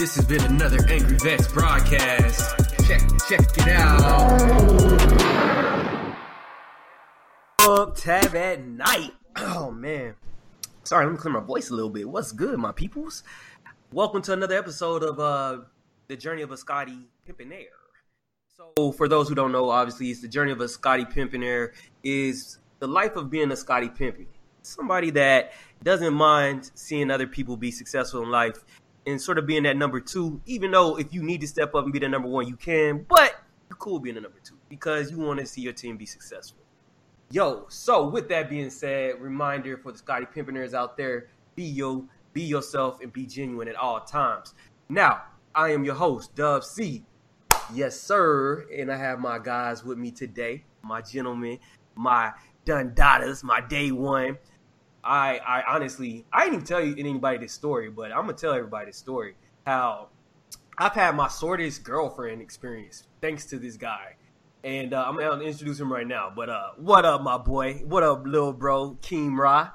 This has been another Angry Vets broadcast. Check, check it out. Up tab at night. Oh man. Sorry, let me clear my voice a little bit. What's good, my peoples? Welcome to another episode of uh the Journey of a Scotty Pippenaire. So, for those who don't know, obviously, it's the journey of a Scotty Pippenaire is the life of being a Scottie Pippen. Somebody that doesn't mind seeing other people be successful in life and sort of being that number two, even though if you need to step up and be the number one, you can, but you're cool being the number two because you want to see your team be successful. Yo, so with that being said, reminder for the Scotty Pippenaires out there, be yo, be yourself and be genuine at all times. Now, I am your host, Dub C. Yes, sir. And I have my guys with me today, my gentlemen, my Dundadas, my day one. I I honestly I didn't even tell you anybody this story, but I'm gonna tell everybody this story. How I've had my shortest girlfriend experience thanks to this guy. And uh, I'm gonna introduce him right now. But uh, what up, my boy? What up, little bro, Keem Ra?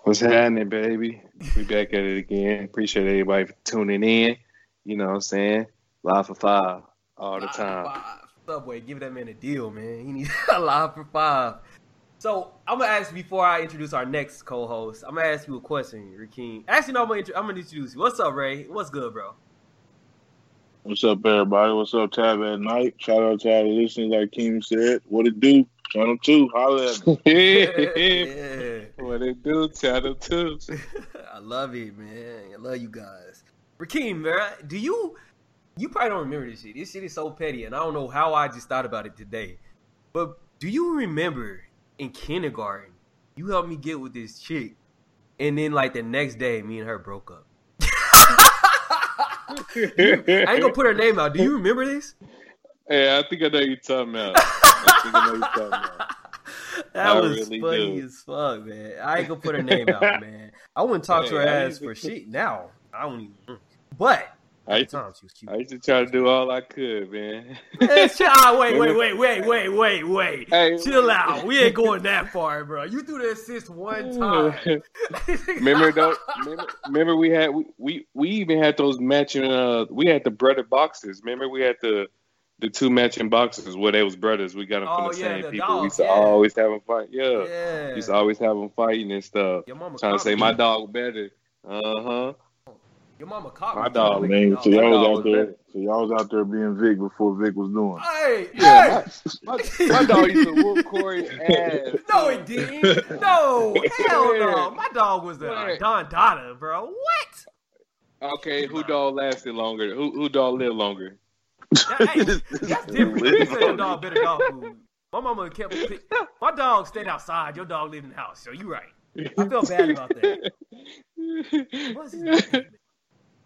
What's happening, baby? We back at it again. Appreciate everybody for tuning in. You know what I'm saying? Live for five all the time. five. Subway, give that man a deal, man. He needs a live for five. So I'm gonna ask before I introduce our next co-host. I'm gonna ask you a question, Rakeem. Actually, no, I'm gonna, I'm gonna introduce you. What's up, Ray? What's good, bro? What's up, everybody? What's up, Tab at Night? Shout out to all the listeners, like Kim said. What it do? Channel 2, holla at me. yeah. What it do? Channel two. I love it, man. I love you guys. Rakeem, man, do you you probably don't remember this shit. This shit is so petty, and I don't know how I just thought about it today. But do you remember in kindergarten, you helped me get with this chick, and then like the next day, me and her broke up. I ain't gonna put her name out. Do you remember this? Hey, I think I know you're talking about. I think I know you're talking about. That I was really funny do. as fuck, man. I ain't gonna put her name out, man. I wouldn't talk to her I ass for shit now. I don't even. But I at the used, to, time, she was cute. I used to try to do all I could, man. Eh, chill out. Wait, wait, wait, wait, wait, wait, wait. Hey, Chill wait. out. We ain't going that far, bro. You threw the assist one time. remember though? Remember, remember we had we, we we even had those matching. Uh, we had the brother boxes. Remember we had the the two matching boxes where they was brothers. We got them from Oh, the yeah, same the people. we used to yeah. always have them fight. Yeah. Yeah. Used to always have them fighting and stuff. Your mama Trying to say me. my dog better. Uh huh. Your mama caught me. My dog, killing Man, the so y'all was was out there. better. So y'all was out there being Vic before Vic was doing. Hey, Yeah, hey. my, my dog used to whoop Corey's ass. No, it didn't. No, hell no. My dog was the uh, Don Dada, bro. What? Okay, who dog lasted longer? Who who dog lived longer? That- hey, that's different. You said your dog better dog food. My mama kept. My dog stayed outside. Your dog lived in the house. So you right. I feel bad about that. What's his name?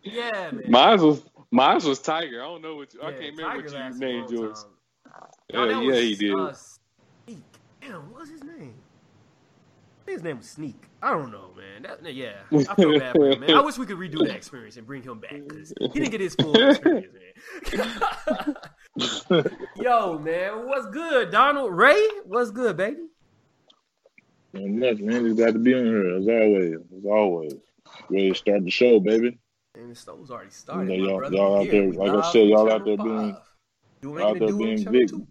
Yeah, man. Mine was mine was Tiger. I don't know what you, I can't remember Tiger what you lasted a named long yours. time. Yeah, No, yeah, he did. Uh, Sneak. Damn, what was his name? I think his name was Sneak. I don't know, man. That, yeah, I feel bad for him, man. I wish we could redo that experience and bring him back because he didn't get his full experience, man. Yo, man, what's good, Donald Ray? What's good, baby? Not much, man. Just got to be on here as always. As always. Ready to start the show, baby. And the show's already started. You know, y'all- brother. y'all out We there- here. Like I said, y'all out there 5. being- Doing out there being big. Man,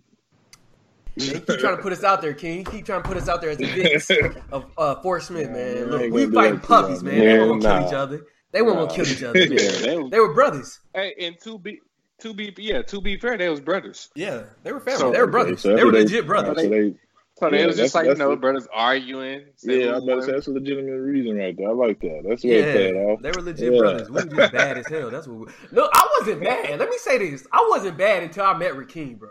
you keep trying to put us out there, King. You keep trying to put us out there as the Vicks of uh, Fort Smith, man. man, Look, we gonna fighting puppies, y'all, man. They man. won't kill each other. They won't Nah. kill each other, man. Yeah, they was, They were brothers. hey, and to be to be yeah, to be fair, they was brothers. Yeah, they were family. So- they were brothers. So they were what legit brothers. So they, So they Yeah, was just like you that's know, brothers arguing. yeah, I who about to say that's a legitimate reason right there. I like that. That's the Yeah, way to play off. they were legit Yeah. brothers. We were just bad as hell. That's what. We, no, I wasn't bad. Let me say this: I wasn't bad until I met Rakeem, bro.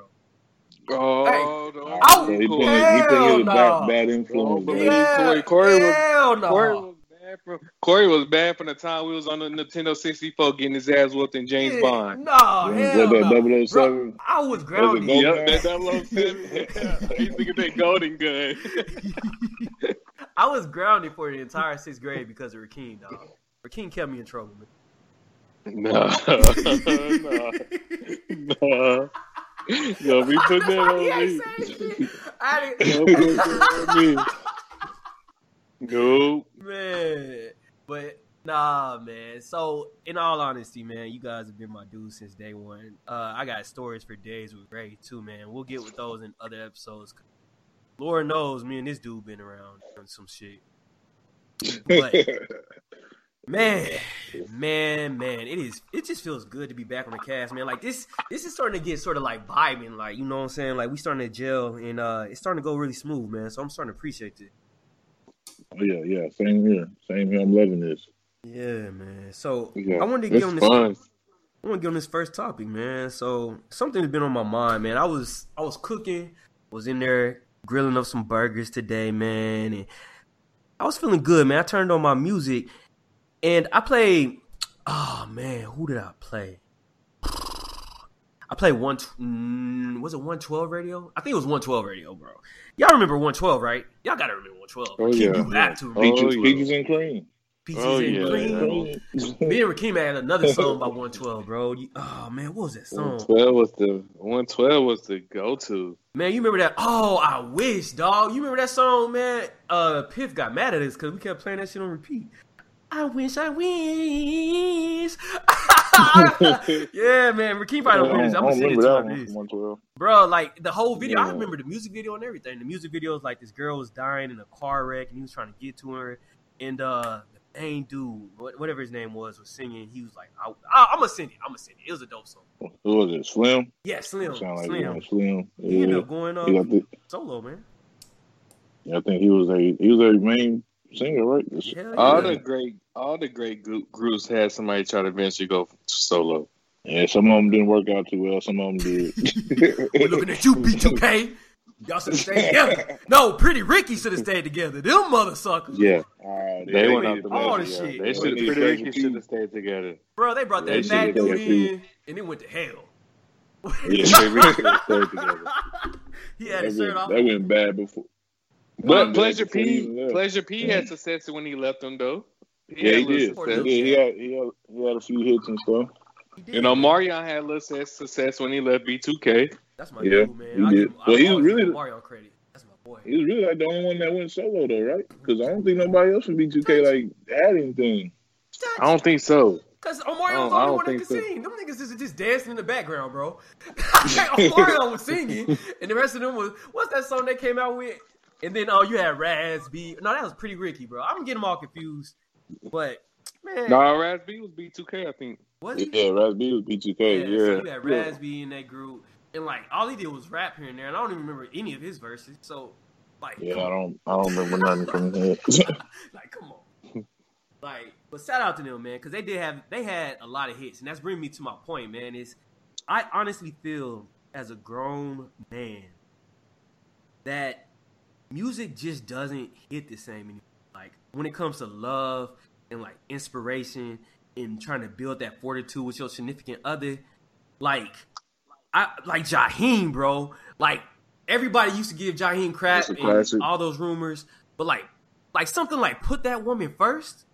Oh, Hey, don't I- So he believe put, Corey. his, he put Hell no. bad, bad influence. Yeah, Corey. Corey was hell no. Corey was from Corey was bad from the time we was on the Nintendo 64 getting his ass whooped in James Yeah, Bond. No, hell oh was that no. 007? Bro, I was oh Was grounded. it Yep, that 007. I used to get that golden gun. I was grounded for the entire sixth grade because of Rakeem, dog. Rakeem kept me in trouble, man. No, no, no. Yo, we put that on me. ain't saying shit. I didn't. Put that on me. No. Man, but Nah, man. So, in all honesty, man, you guys have been my dude since day one. Uh, I got stories for days with Ray too, man. We'll get with those in other episodes. Lord knows, me and this dude been around some shit. But man, man, man, it is. It just feels good to be back on the cast, man. Like this, this is starting to get sort of like vibing, like you know what I'm saying. Like we starting to gel, and uh, it's starting to go really smooth, man. So I'm starting to appreciate it. Oh, yeah, yeah. Same here. Same here. I'm loving this. Yeah, man. So Yeah, I wanted to get on this. fun. I want to get on this first topic, man. So something's been on my mind, man. I was I was cooking, was in there grilling up some burgers today, man, and I was feeling good, man. I turned on my music, and I played. Oh man, who did I play? I played one. Mm, was it one twelve radio? I think it was one twelve radio, bro. Y'all remember one twelve, right? Y'all gotta remember one twelve. Oh, yeah. you have to Oh, Peaches, and cream. Pieces Oh, and yeah. Cream. Me and Rakeem had another song by 112, bro. You- Oh man, what was that song? 112 was the 112 was the go to. Man, you remember that? Oh, I wish, dog. You remember that song, man? Uh, Piff got mad at us because we kept playing that shit on repeat. I wish, I wish. yeah, man. Rakeem probably don't hear this. I'm gonna send it to him. after this. One twelve. Bro, like the whole video, I remember the music video and everything. The music video is like this girl was dying in a car wreck and he was trying to get to her. And uh the main dude, whatever his name was, was singing. He was like, I, I'm gonna send it. I'm gonna send it. It was a dope song. Who was it? Slim. Yeah, Slim. Sound like Slim. yeah, Slim. He ended up going um, the, solo, man. Yeah, I think he was a he was a main singer, right? Yeah, All the great, all the great groups had somebody try to eventually go solo. Yeah, some of them didn't work out too well. Some of them did. We're looking at you, B2K. Y'all should have stayed together. No, Pretty Ricky should have stayed together. Them mother suckers. yeah, uh, They went needed out the all to- the shit. They they should, needed pretty Ricky should have stayed together. Bro, they brought that fat should've dude in, and it went to hell. Yeah, they really stayed together. he had That his shirt went, off. that went bad before. But Went Pleasure bad before he even P. Pleasure P had success when he left them though. Yeah, he had little did. success. He did. He had, he had he had a few hits and stuff. He did. You know, Marion had a little success- success when he left B2K. That's my Yeah, dude, man. he I did. give, Well, I he was really- Mario credit. That's my boy. He was really like the only one that went solo though, right? Because I don't think nobody else from B2K like had anything. I don't think so. Cause Omarion I was the I only don't one that think could so. sing. Them niggas is just dancing in the background, bro. Omarion was singing, and the rest of them was what's that song they came out with? And then oh, you had Raz B. No, that was Pretty Ricky, bro. I'm getting them all confused. But man, No, Raz B was B2K, I think. was he? Yeah, Raz B was B2K. Yeah, so yeah, you had yeah. Raz B in that group, and like all he did was rap here and there, and I don't even remember any of his verses. So, like, Yeah, I don't I don't remember nothing from him. like, come on. like, but shout out to them, man, because they did have they had a lot of hits, and that's bringing me to my point, man. Is I honestly feel as a grown man that music just doesn't hit the same anymore. Like when it comes to love and like inspiration and trying to build that fortitude with your significant other, like I like Jaheim, bro. Like everybody used to give Jaheim crap and all those rumors, but like like something like put that woman first.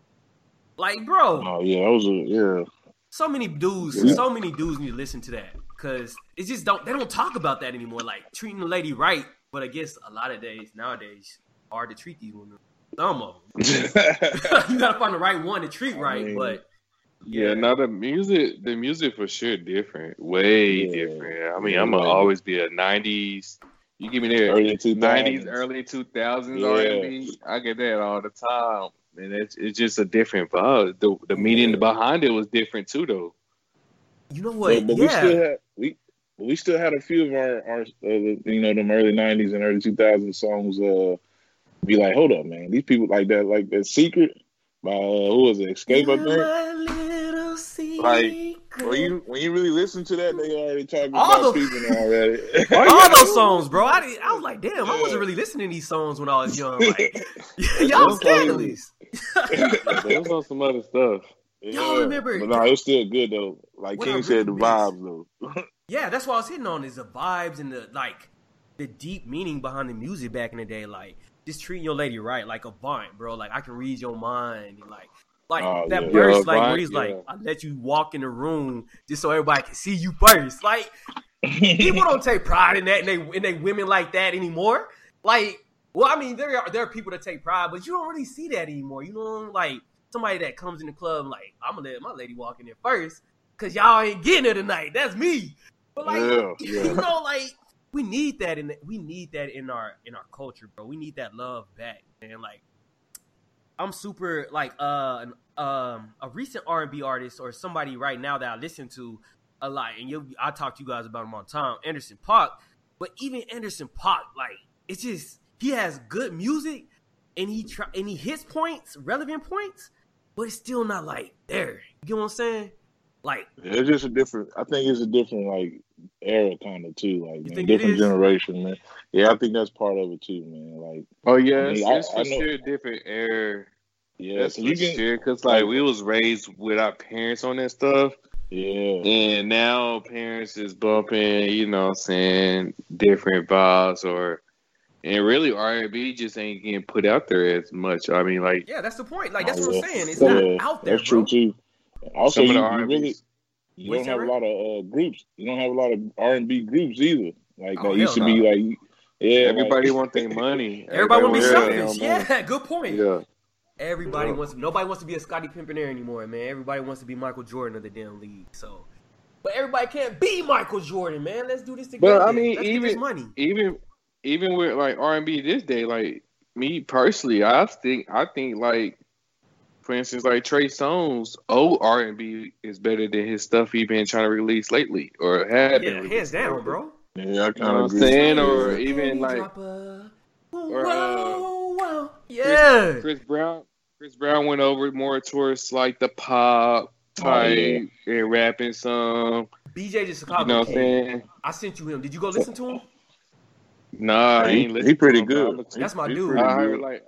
Like, bro, oh yeah, that was a yeah. so many dudes, Yeah. so many dudes need to listen to that because it just don't they don't talk about that anymore. Like treating the lady right, but I guess a lot of days nowadays hard to treat these women. Some of them, you gotta find the right one to treat right. I mean, but Yeah, now the music, the music for sure different, way Yeah. different. I mean, Yeah, I'm gonna always be a '90s. You give me that early two '90s, early 2000s Yeah. R&B. I get that all the time, and it's it's just a different vibe. The the meaning Yeah. behind it was different too, though. you know what? But, but we yeah, still had we but we still had a few of our our uh, you know them early '90s and early 2000s songs. Uh, be like, hold up, man, these people like that, like that secret by uh, who was it? Xscape, I think. My little Like. When you when you really listen to that, they already talking All about the- people already. all those songs, bro. I, did, I was like, damn, I wasn't really listening to these songs when I was young. Like, y'all scandalous. There was on some other stuff. Y'all remember- But no, it was still good though. Like What King said, the vibes though. Yeah, that's what I was hitting on is the vibes and the like the deep meaning behind the music back in the day. Like just treating your lady right, like Avant, bro. Like I can read your mind. And like like Oh, that yeah. verse, Yeah, like where he's yeah. like, I let you walk in the room just so everybody can see you first. Like people don't take pride in that and they and they women like that anymore. Like, well, I mean, there are there are people that take pride, but you don't really see that anymore. You know, like somebody that comes in the club like I'm gonna let my lady walk in there first because y'all ain't getting it tonight. That's me. But like Yeah, yeah. you know, like we need that in we need that in our in our culture, bro. We need that love back, and like I'm super like uh an, um a recent R and B artist or somebody right now that I listen to a lot, and you I talk to you guys about him on time, Anderson .Paak. But even Anderson .Paak, like it's just he has good music and he try and he hits points, relevant points, but it's still not like there. You know what I'm saying? Like It's just a different. I think it's a different like era kind of too. Like man, different generation, man. Yeah, I think that's part of it too, man. Like Oh yeah, I it's, mean, I- it's I for know- sure different era. yeah, That's so you can sure. Cause like we was raised with our parents on that stuff, yeah. and now parents is bumping, you know, what saying different vibes or, and really R and B just ain't getting put out there as much. I mean, like yeah, that's the point. Like oh, that's Oh, what I'm saying. It's Yeah, not out there, That's bro. true too. Also, some you, you really you What's don't have a lot of uh, groups. You don't have a lot of R and B groups either. Like Oh, that used to hell be like yeah, everybody like, want their money. Everybody want to be wants selfish. own money. Yeah, good point. yeah. Everybody Yeah. wants. Nobody wants to be a Scotty Pippenaire anymore, man. Everybody wants to be Michael Jordan of the damn league. So, but everybody can't be Michael Jordan, man. Let's do this together. But I mean, Let's even money. even even with like R and B this day, like me personally, I think I think like for instance, like Trey Songz, old R and B is better than his stuff he been trying to release lately or had been. Yeah, hands down, lately. bro. yeah, I kind of you know agree. saying? Or even like or, uh, Whoa, whoa. Yeah. Chris Brown. Chris Brown went over more towards like the pop type and rapping some. BJ just Chicago You know what I'm saying? I sent you him. Did you go listen to him? Nah, I he, ain't he pretty to him, good. That's my He dude. pretty I heard like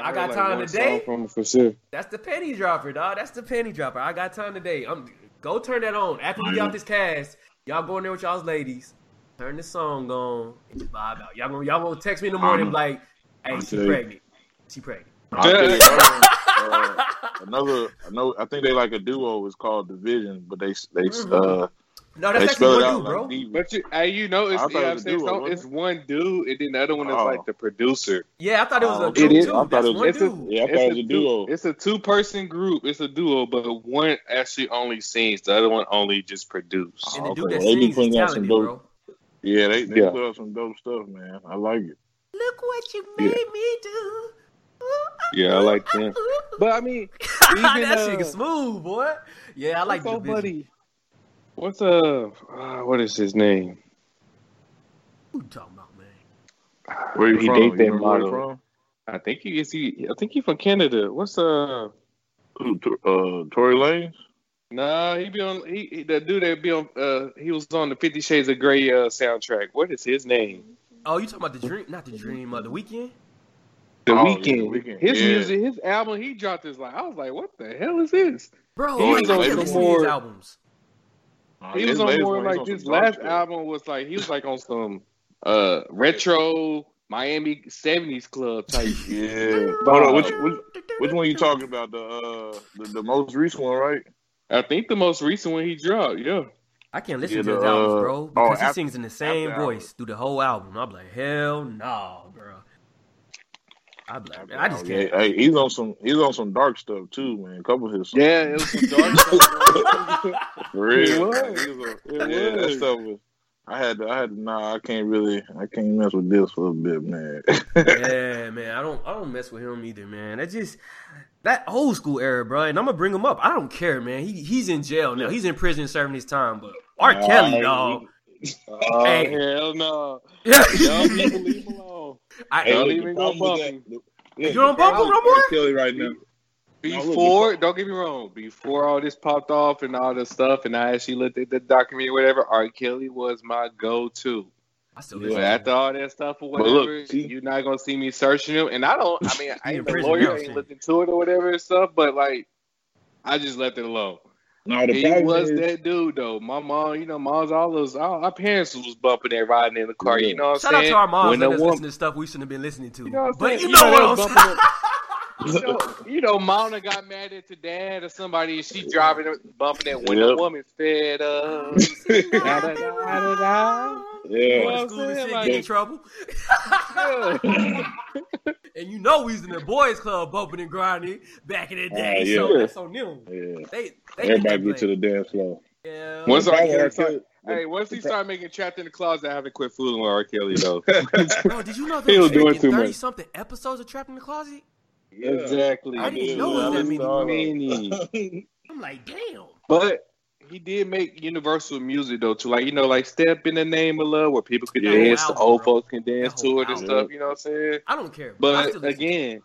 I heard, got like, time today. from for sure. That's the penny dropper, dog. That's the penny dropper. I got time today. I'm go turn that on. After we get out this cast, y'all go in there with y'all's ladies. Turn the song on and just vibe out. Y'all gonna y'all gonna text me in the morning like, hey, I'll she tell pregnant. She pregnant. I'll tell another, one, uh, another, I know, I think they like a duo. It's called dvsn, but they they Mhm. uh No, that's spell actually it one out dude, bro. like But you, hey, you know, it's yeah, it I'm was a saying duo, so, it's one dude, and then the other one is Oh. like the producer. Yeah, I thought it was Oh, a okay. dude It is. too. I thought That's it was- It's a- Yeah, I thought It's it was a a duo. it's a two person group. It's a duo, but one actually only sings. The other one only just produce. And the Oh, dude okay. that Well, they be sings is putting out some talented, dope- bro. Yeah, they they Yeah. put up some dope stuff, man. I like it. Look what you Yeah. made me do. Yeah, I like them. But I mean, even, that uh, shit is smooth, boy. Yeah, I like what's the buddy? What's uh, uh, what is his name? Who you talking about, man? Where you He from? date You that where you model. from? I think he is. He, I think he from Canada. What's uh? Who, Tor- uh, Tory Lanez. Nah, he be on. He, he the dude that be on. Uh, he was on the Fifty Shades of Grey uh soundtrack. What is his name? Oh, you talking about the dream? Not the dream of the Weeknd? The Oh, yeah, Weeknd. His Yeah. music, his album, he dropped his like. I was like, what the hell is this? Bro, He like, was I on can't some to his more- albums. Uh, He was on more like on this last stuff. album was like he was like on some uh retro Miami seventies club type. Yeah. Hold on, which, which which one you talking about? The uh the, the most recent one, right? I think the most recent one he dropped. Yeah. I can't listen Yeah, to his albums, uh, bro, oh, because he after- sings in the same voice hours. through the whole album. I'm like, hell no, bro. I be like, man, I oh, just Oh, can't. Hey, he's on some he's on some dark stuff too, man. A couple of his songs. Yeah, it was some dark stuff. For real. It was. He was It yeah, that was. stuff was. I had to, I had to, nah, I can't really, I can't mess with this for a bit, man. yeah, man, I don't, I don't mess with him either, man. That just that old school era, bro. And I'm gonna bring him up. I don't care, man. He he's in jail now. He's in prison serving his time. But R. Kelly, I- dog. Oh Hey. hell no! Yeah. Y'all people leave him alone. I, Hey, Don't even the go problem with bump that- him. look, You the don't bump him no more? R. Kelly right now. Before, don't get me wrong, before all this popped off and all this stuff, and I actually looked at the documentary or whatever, R. Kelly was my go-to. I still listen. But after all that stuff or But look, whatever, see- you're not gonna see me searching him. And I don't. I mean, I He ain't a lawyer, I ain't shit. to it or whatever and stuff. But like, I just left it alone. No, the he was is, that dude though. My mom, you know, mom's all those. All, our parents was bumping and riding in the car. You know what Shout I'm out saying? to our moms When letting the us woman- listen to stuff we shouldn't have been listening to. You know what I'm but saying? you You know know, what I'm saying. you know, you know, Mona got mad at the dad or somebody, and she driving, bumping that when the Yep. woman's fed up. yeah. Going to school I'm and shit, Like- get in trouble. Yeah. and you know we was in the boys club bumping and grinding back in the day. Ah, yeah. So that's on them. Yeah. They, they Everybody get to the dance floor. Yeah. Once The R. problem Kelly with started, the- hey, once he started making trapped in the closet, I haven't quit fooling with R. Kelly though. Bro, did you know He there was was doing too much. thirty something episodes of Trapped in the Closet? Yeah. Exactly. I didn't Yeah, know it that many. Many. I'm like, damn. But he did make universal music though too, like you know, like "Step in the Name of Love," where people could Yeah. dance, That the old album, folks can dance to whole it and stuff. You know what I'm saying? I don't care. But again,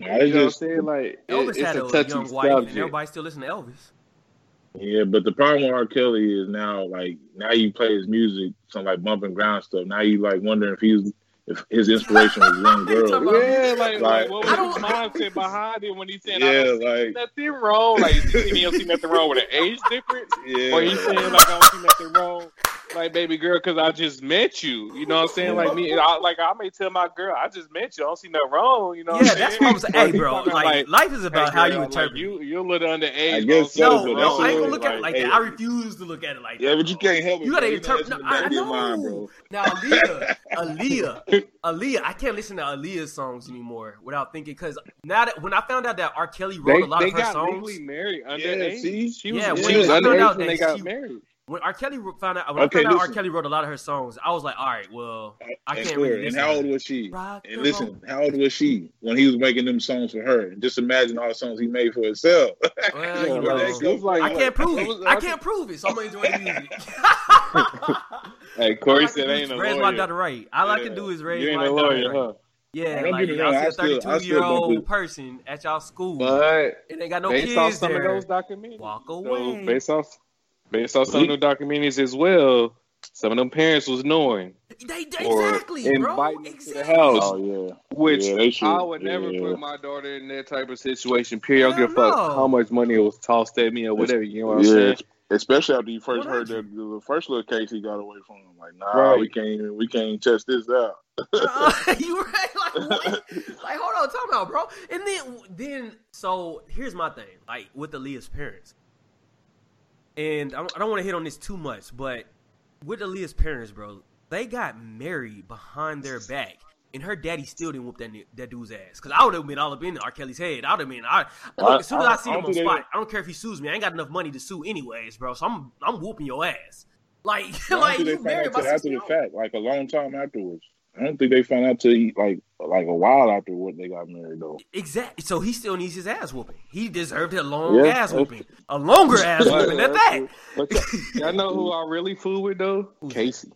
I you know what I'm just saying? Like it- Elvis it's had a a, touchy young wife, and everybody still listen to Elvis. yeah, but the problem with R. Kelly is now like now you play his music, some like bumping ground stuff. Now you like wondering if he's if his inspiration was young You talking girls. about- Yeah, like, Like- like what was his mindset behind it when he said, Yeah, "I don't see like- nothing wrong"? Like, you he don't see nothing wrong with an age difference, Yeah, or he's saying like, "I don't see nothing wrong." Like, baby girl, because I just met you. You know what I'm saying? Like me, I, like I may tell my girl, "I just met you. I don't see nothing wrong." You know? What Yeah, I'm that's saying? what I'm saying. Hey, bro, talking like, life is hey, about how girl, you interpret. it. you. You're a little underage. I guess bro. no, so, but no, that's I ain't what- gonna look at it like hey, that. I refuse to look at it like that. Yeah, but you can't help it. You gotta bro. interpret. that's No, I, I back of your know. mind, bro. Now, Aaliyah, Aaliyah, Aaliyah. I can't listen to Aaliyah's songs anymore without thinking. Because now that when I found out that R. Kelly wrote They, a lot they of her got songs, legally married under Yeah, age. She was, Yeah, she when I found out that they got she- married. When R. Kelly found out, when Okay, I found out R. Kelly wrote a lot of her songs, I was like, all right, well, I And can't Corey, really And how old was she? Rock And the listen, how old was she when he was making them songs for her? And just imagine all the songs he made for himself. Well, you know, that it come was like- I from? can't prove It it. I can't prove it. So I'm gonna enjoy the music. Hey, Corey said, do "Ain't is no raise my daughter right. I like to Yeah. do is raise You ain't my a daughter lawyer, right. huh? Yeah, Don't like get y'all wrong, see I a still- I 32 still year old person at y'all school, But and they got no based off kids some there. of those documentaries, Walk so away. based off based off some of them documentaries as well, some of them parents was knowing, They, they or exactly, bro. inviting them to the house. Oh yeah. which Yeah, they should. I would never Yeah. put my daughter in that type of situation. Period. I don't give a Hell fuck how much money was tossed at me or whatever. You know what I'm yeah, saying? especially after you first What heard that the first little case he got away from him. Like, nah, Right. we can't even we can't even test this out. Uh, you right? Like what? like hold on, time out, bro. And then then so here's my thing, like with Aaliyah's parents, and I don't, want to hit on this too much, but with Aaliyah's parents, bro, they got married behind their back. And her daddy still didn't whoop that that dude's ass. Cause I would have been all up in R. Kelly's head. I would have been. I, look, as soon as I, I- see him don't on spot, I don't care if he sues me. I ain't got enough money to sue anyways, bro. So I'm I'm whooping your ass. Like like you married by after the fact, like a long time afterwards. I don't think they found out till he, like like a while after what they got married though. Exactly. So he still needs his ass whooping. He deserved a long Yeah. ass whooping, a longer ass whooping at that. But y'all know who I really fool with though? Who's K-Ci.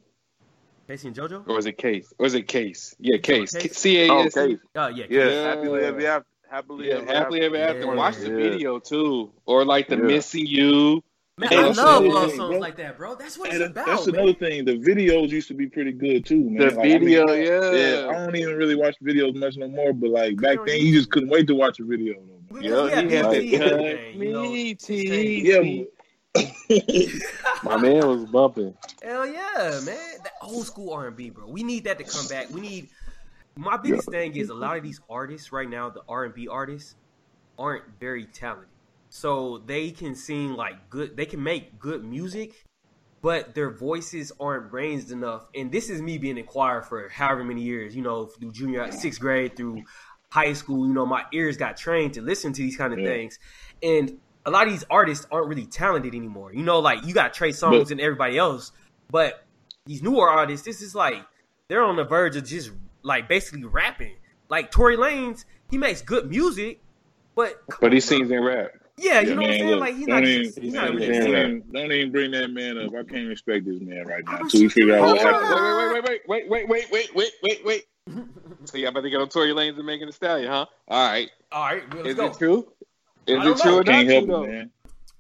K-Ci and JoJo. Or is it Case? Or is it Case? Yeah, Case. Case? C A S. Oh, oh yeah. Yeah, Yeah. happily ever after. Happily Yeah, ever happily ever after. Watch the video too, or like the missing you. Man, Hey, I love another love thing, songs bro. like that, bro. That's what And it's that- about. that's man. another thing. The videos used to be pretty good too, man. The Like, I mean, video, yeah. I don't even really watch videos much no more. But like back then, you just couldn't wait to watch a video. Though, man. Because Yeah, we he had that and cut everything, you know, me, saying- Yeah, My man was bumping. Hell yeah, man. That old school R and B, bro. We need that to come back. We need. My biggest thing is a lot of these artists right now, the R and B artists, aren't very talented. So they can sing like good. They can make good music, but their voices aren't raised enough. And this is me being in choir for however many years. You know, through junior, sixth grade, through high school. You know, my ears got trained to listen to these kind of Yeah. things, and a lot of these artists aren't really talented anymore. You know, like you got Trey Songz and everybody else, but these newer artists, this is like they're on the verge of just like basically rapping. Like Tory Lanez, he makes good music, but But he sings and rap. Yeah, you Yeah, know what I'm saying? look, Like he's don't even- he's don't not Don't really even- a don't even bring that man up. I can't respect this man right now I'm until we figure out what happened. wait, wait, wait, wait, wait, wait, wait, wait, wait, wait. Wait. So y'all about to get on Tory Lanez and Megan Thee Stallion, huh? All right. All right, well, let's Is go. it true? Is it true know. or not Can't help though? it, man.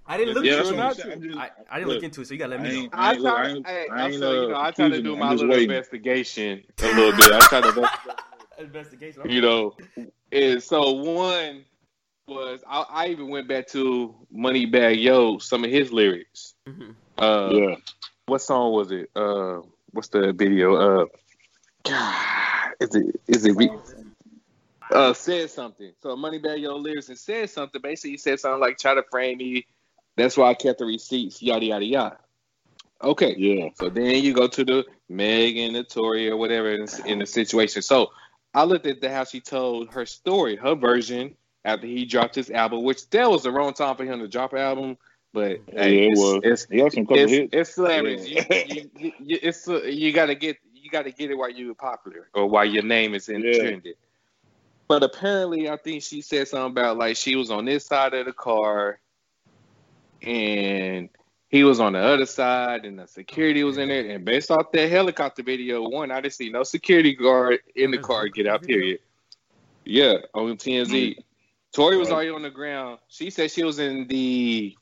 I didn't look Yeah, into it. I'm not saying. I'm just, I, I didn't look, look into it, so you gotta let me know. ain't- I look, try, I ain't- I I'm so, you know, uh, I try to do my little waiting. investigation a little bit. I try to, Investigation. you know, and so one was I, I even went back to Moneybagg Yo, some of his lyrics. Mhm. Uh, Yeah. what song was it? Uh, what's the video? Uh, God, is it is it? Re- uh, said something. So Moneybagg Yo lyrics and said something. Basically, he said something like, "Try to frame me." That's why I kept the receipts. Yada yada yada. Okay. Yeah. So then you go to the Meg and the Tory or whatever in, in the situation. So I looked at the, how she told her story, her version after he dropped his album, which that was the wrong time for him to drop an album. But Yeah, hey, it it's, was. it's He had some couple it's, hits. it's hilarious. Yeah. You, you, you, it's uh, you gotta get you gotta get it while you're popular or while your name is in Yeah. trended. But apparently, I think she said something about like she was on this side of the car, and he was on the other side, and the security was in there. And based off that helicopter video, one I didn't see no security guard in the car get out. Period. Yeah, on TMZ. Tory was already on the ground. She said she was in the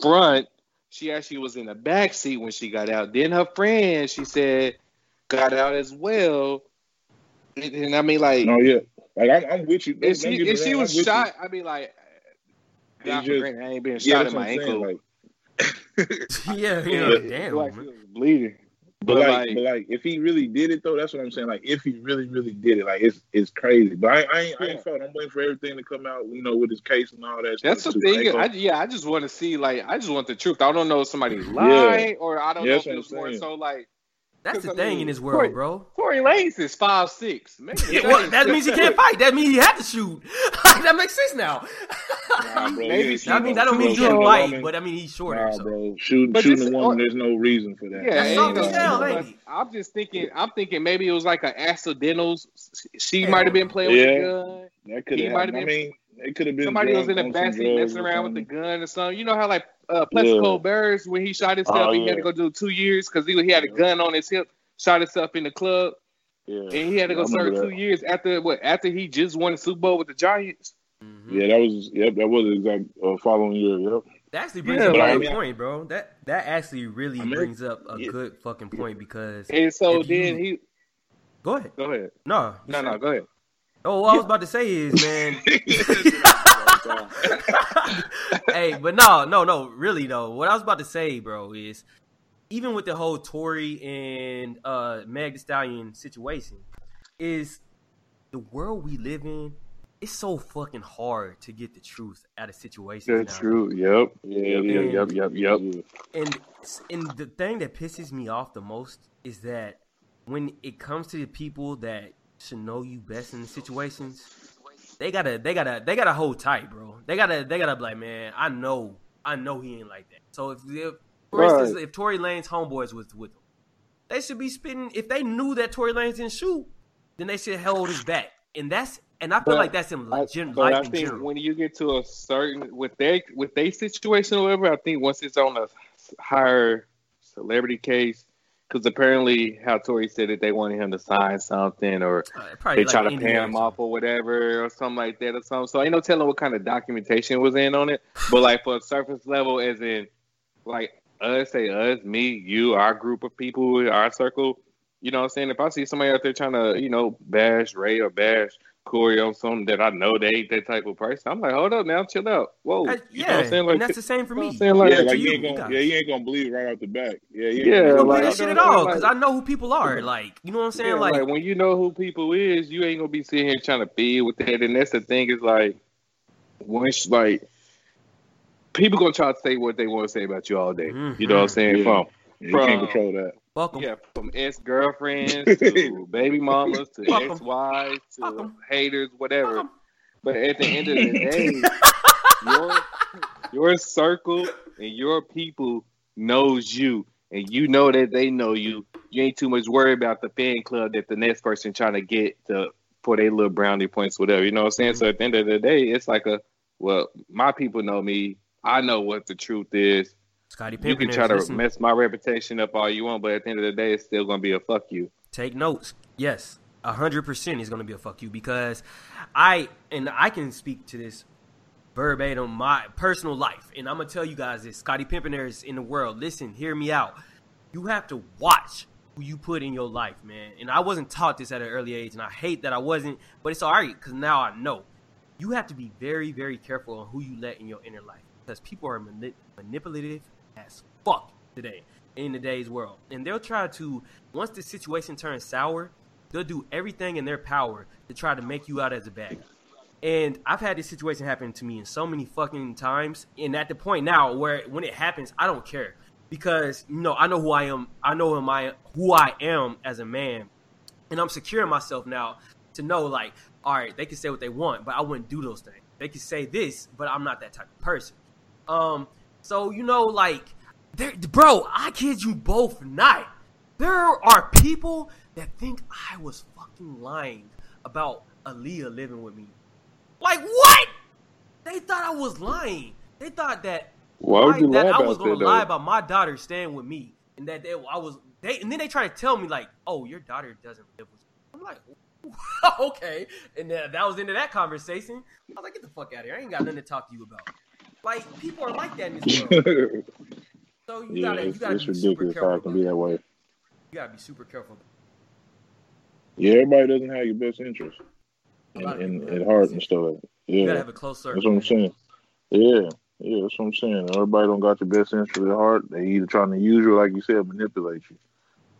front. She actually was in the back seat when she got out. Then her friend, she said, got out as well. And, and I mean, like, No, yeah. Like I'm, I'm with you. if Don't she, if she was I'm shot, I mean, like, God It's for just- granted, I ain't been you. shot Yeah, in my I'm saying. ankle. Like, yeah, yeah, Yeah. damn. like, man. was bleeding. But But, like, like, but like, if he really did it though, that's what I'm saying. Like, if he really, really did it, like, it's it's crazy. But I, I ain't, I ain't felt. I'm waiting for everything to come out, you know, with his case and all that. that's the too. Thing. ain't I, yeah, I just want to see, like, I just want the truth. I don't know if somebody lied or I don't Yeah, know if it was more so like That's the I thing mean, in this Corey- world, bro. Tory Lanez is five six. Yeah, well, that means he can't fight. That means he had to shoot. that makes sense now. Nah, bro, Maybe yeah, I mean, that don't mean he Shoot can't fight, woman. but I mean he's shorter. Nah, so. bro, Shoot, But shooting this- a woman, oh. there's no reason for that. Yeah, That's and, soft you as know, hell, but ain't it? I'm just thinking. I'm thinking maybe it was like an accidental. She might have been no. playing with Yeah. a gun. That could He have might. I have mean, it could have been Somebody was in the drunk backseat messing or around with the gun or something. You know how like uh, Plexico Yeah. Bears when he shot himself, Oh, he had to go do two years because he, he had a gun on his hip, shot himself in the club, Yeah, and he had to go I serve two years after what? After he just won the Super Bowl with the Giants. Mhm. Yeah, that was yep. That was the exact uh, following year. Yep. That actually brings Yeah, up but a I good mean- point, bro. That that actually really I mean, brings up a yeah. good fucking point because And so If you- then he go ahead. go ahead. No, No, said- no, go ahead. Oh, what I was about to say is, man. hey, but no, no, no, really though. What I was about to say, bro, is even with the whole Tory and uh Meg Thee Stallion situation, is the world we live in. It's so fucking hard to get the truth out of situations. That's now. true. Yep. Yeah, Yep. yeah, Yep. Yep. Yep. and and the thing that pisses me off the most is that when it comes to the people that should know you best in the situations, they gotta they gotta they gotta hold tight, bro. They gotta they gotta be like, man, I know I know he ain't like that. So if, if for instance, Right. if Tory Lanez homeboys was with him, they should be spitting. If they knew that Tory Lanez didn't shoot, then they should hold his back. And that's and I feel But like that's in I, like, gen- I in think general. when you get to a certain with their with their situation or whatever, I think once it's on a higher celebrity case, because apparently how Tory said that they wanted him to sign something or Uh, they try like to pay him off or whatever or something like that or something. So I ain't no telling what kind of documentation was in on it. But like for a surface level, as in like us, say us, me, you, our group of people, our circle. You know what I'm saying? If I see somebody out there trying to, you know, bash Ray or bash Corey on something that I know they ain't that type of person, I'm like, hold up now, chill out. Whoa. Uh, You yeah, know what I'm saying? Like, and that's the same for you know me. what saying? Like, yeah, like you, you ain't gonna, guys. yeah, you ain't gonna believe it right off the back. Yeah, Yeah, yeah, I don't like, do that shit at all because like- I know who people are. Like, you know what I'm saying? Yeah, like, like, when you know who people is, you ain't gonna be sitting here trying to feed with that. And that's the thing is like, once like people gonna try to say what they want to say about you all day. You know what I'm saying? Yeah. From you can't control that. Fuck 'em. yeah, from ex girlfriends to baby mamas to ex wives to to 'em. haters, whatever. But at the end of the day, your your circle and your people knows you, and you know that they know you. You ain't too much worried about the fan club that the next person trying to get to for their little brownie points, whatever. You know what I'm saying? So at the end of the day, it's like a well, my people know me. I know what the truth is. Scotty You can try to listen, mess my reputation up all you want, but at the end of the day, it's still gonna be a fuck you. take notes. Yes, a hundred percent is going to be a fuck you because I and I can speak to this verbatim my personal life, and I'm gonna tell you guys this: Scotty Pippenaire is in the world. Listen, hear me out. You have to watch who you put in your life, man. And I wasn't taught this at an early age, and I hate that I wasn't. But it's all right because now I know. You have to be very, very careful on who you let in your inner life because people are mani- manipulative as fuck today in today's world, and they'll try to once the situation turns sour, they'll do everything in their power to try to make you out as a bad guy. And I've had this situation happen to me in so many fucking times. And at the point now where when it happens, I don't care because you know I know who I am. I know who I who I am as a man, and I'm securing myself now. to know like, all right, they can say what they want, but I wouldn't do those things. They can say this, but I'm not that type of person. Um, so you know, like, there, bro, I kid you both not. There are people that think I was fucking lying about Aaliyah living with me. Like what? They thought I was lying. They thought that Why would you that lie I was gonna that, lie about my daughter staying with me, and that they, I was. They and then they try to tell me like, "Oh, your daughter doesn't live with." You. I'm like, okay, and then that was into that conversation. I was like, "Get the fuck out of here! I ain't got nothing to talk to you about." Like people are like that in this world, so you yeah, gotta you gotta it's be super ridiculous careful. how it can be that. way. You gotta be super careful. Yeah, everybody doesn't have your best interest in, in, at heart and stuff. like that. You gotta have a close circle. that's what I'm saying. Yeah, yeah, that's what I'm saying. Everybody don't got your best interest at heart. They either trying to use you, like you said, manipulate you.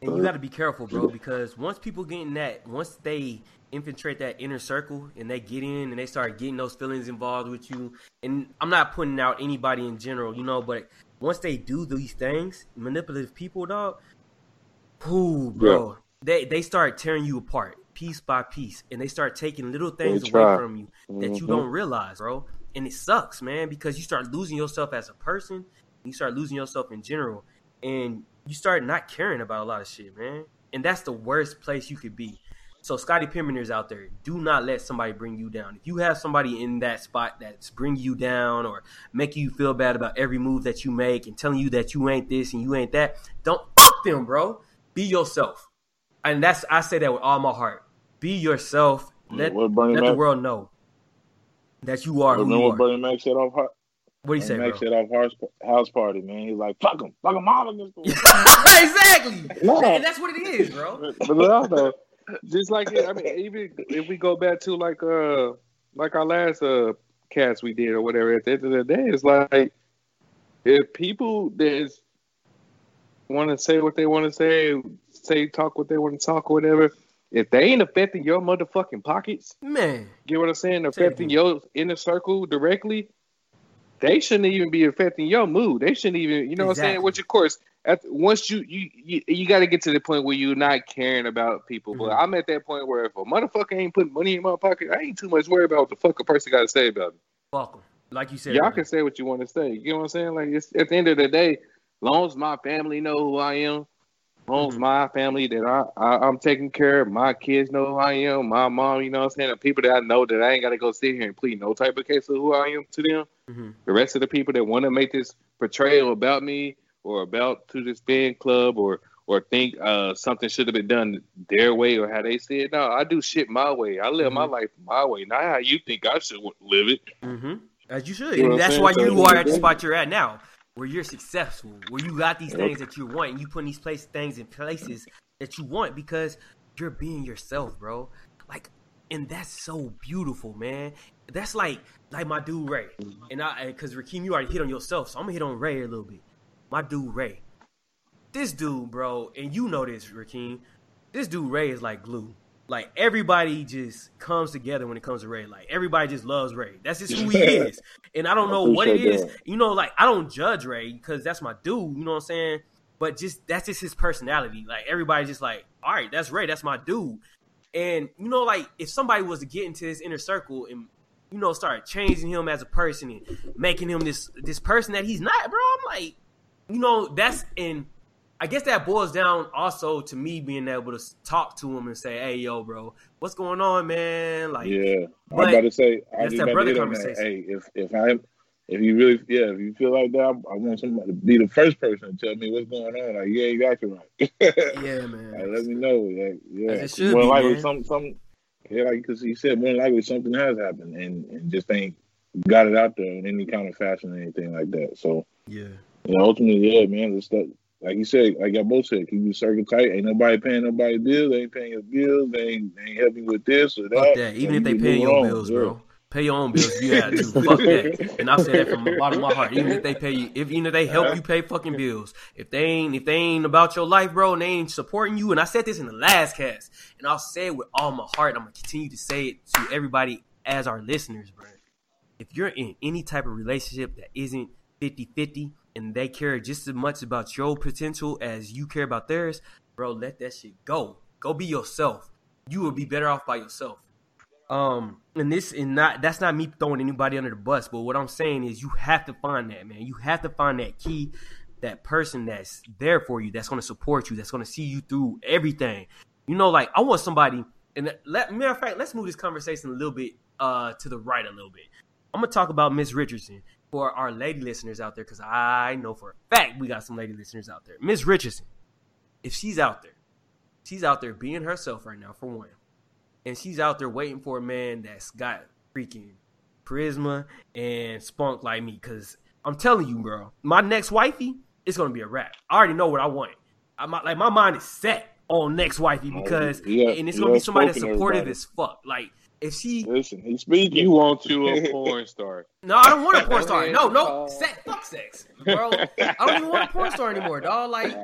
And you got to be careful, bro, because once people get in that, once they infiltrate that inner circle and they get in and they start getting those feelings involved with you, and I'm not putting out anybody in general, you know, but once they do these things, manipulative people, dog, whoo, bro, they they start tearing you apart piece by piece, and they start taking little things away from you that you Mhm. don't realize, bro. And it sucks, man, because you start losing yourself as a person, you start losing yourself in general, and you start not caring about a lot of shit, man. And that's the worst place you could be. So, Scotty Pippenaires out there, do not let somebody bring you down. If you have somebody in that spot that's bringing you down or making you feel bad about every move that you make and telling you that you ain't this and you ain't that, don't fuck them, bro. Be yourself. And that's I say that with all my heart. Be yourself. Let, what Bernie let the world know that you are who remember you what are. Bernie Mac said off Hot- What do you say, Bernie bro? Mac said off house, house party, man. He's like, fuck him, fuck him all against the exactly. No. And that's what it is, bro. But also, just like I mean, even if we go back to like uh like our last uh cast we did or whatever, at the end of the day, it's like if people that want to say what they want to say, say talk what they want to talk or whatever, if they ain't affecting your motherfucking pockets, Man. get what I'm saying, affecting your inner circle directly, they shouldn't even be affecting your mood. They shouldn't even, you know what I'm saying? Which of course, at, once you you you, you got to get to the point where you're not caring about people. But Mhm. I'm at that point where if a motherfucker ain't putting money in my pocket, I ain't too much worried about what the fuck a person got to say about it. Fuck. Like you said. Y'all man. can say what you want to say. You know what I'm saying? Like it's at the end of the day, long as my family know who I am, long as Mhm. my family that I, I I'm taking care of, my kids know who I am, my mom, you know what I'm saying, the people that I know that I ain't gotta go sit here and plead no type of case of who I am to them. Mhm. The rest of the people that want to make this portrayal about me or about to this fan club or or think uh, something should have been done their way or how they see it. No, I do shit my way. I live my Mhm. life my way, not how you think I should live it. Mm-hmm. As you should. You know and what I'm that's why you are at the spot you're at now, where you're successful, where you got these things that you want, and you putting these place things in places that you want because you're being yourself, bro. Like, and that's so beautiful, man. That's like like my dude Ray, and I because Rakeem, you already hit on yourself, so I'm gonna hit on Ray a little bit. My dude Ray, this dude, bro, and you know this, Rakeem. This dude Ray is like glue. Like everybody just comes together when it comes to Ray. Like everybody just loves Ray. That's just who he is. And I don't know what it that. You know, like I don't judge Ray because that's my dude. You know what I'm saying? But just that's just his personality. Like everybody just like, all right, that's Ray. That's my dude. And you know, like if somebody was to get into his inner circle and you know start changing him as a person and making him this this person that he's not, bro, I'm like, you know, that's in. I guess that boils down also to me being able to talk to him and say, "Hey, yo, bro, what's going on, man?" Like, yeah, I'm but about to say. I that's that brother hit on that. conversation. Hey, if if I if you really yeah, if you feel like that, I, I want somebody to be the first person to tell me what's going on. Like, yeah, exactly right. yeah, man. Like, let me know. Like, yeah, As it should more be, likely man. some some yeah, like because he said more likely something has happened and and just ain't got it out there in any kind of fashion or anything like that. So yeah, know, ultimately, yeah, man, the stuff. Like you said, like y'all both said, keep your circle tight. Ain't nobody paying nobody bills. They ain't paying your bills. They ain't, they ain't helping with this or that. fuck that. Even if they pay your on, bills, yeah. bro, pay your own bills. if You had to. fuck that. And I say that from the bottom of my heart. Even if they pay you, if even if they help uh-huh. you pay fucking bills, if they ain't if they ain't about your life, bro, and they ain't supporting you. And I said this in the last cast, and I'll say it with all my heart. I'm gonna continue to say it to everybody as our listeners, bro. If you're in any type of relationship that isn't 50-50 and they care just as much about your potential as you care about theirs, bro, let that shit go. Go be yourself. you will be better off by yourself. Um, and this and not that's not me throwing anybody under the bus, but what I'm saying is you have to find that man. You have to find that key, that person that's there for you, that's to support you, that's to see you through everything. You know, like I want somebody. And let matter of fact, let's move this conversation a little bit uh to the right a little bit. I'm gonna talk about Miss Richardson for our lady listeners out there because I know for a fact we got some lady listeners out there. Miss Richardson, if she's out there, she's out there being herself right now for one and she's out there waiting for a man that's got freaking charisma and spunk like me. Cause I'm telling you, bro, my next wifey is gonna be a rap. I already know what I want. I'm like my mind is set on next wifey oh, because yeah, and it's gonna be somebody that's supportive as fuck. Like if she listen, he's speaking. You want you a porn star? No, I don't want a porn star. No, no, sex, fuck sex, bro. I don't even want a porn star anymore, dog. Like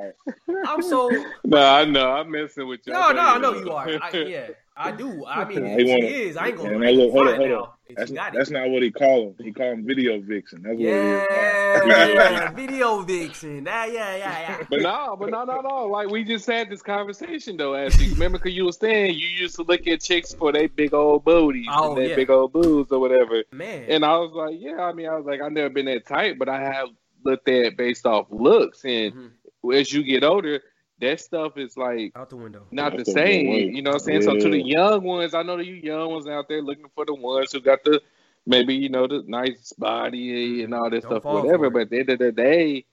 I'm so. No, I know. I'm messing with you. No, no, I know you are. I, yeah, I do. I mean, he she is. I ain't gonna. And look, hold on, hold on. That's, that's not what he call him. He call him video vixen. That's yeah, what yeah, video vixen. Yeah, yeah, yeah, yeah. But no, but no, no, no. Like we just had this conversation though. Ashley, remember? Cause you were saying you used to look at chicks for their big old booties oh, and their yeah. big old boobs or whatever. Man, and I was like, yeah. I mean, I was like, I've never been that tight, but I have looked at based off looks, and mm-hmm. as you get older that stuff is like out the window. Not the same. You know what I'm saying? Yeah. So to the young ones, I know that you young ones out there looking for the ones who got the maybe, you know, the nice body mm-hmm. and all this Don't stuff, whatever. But at the end of the day,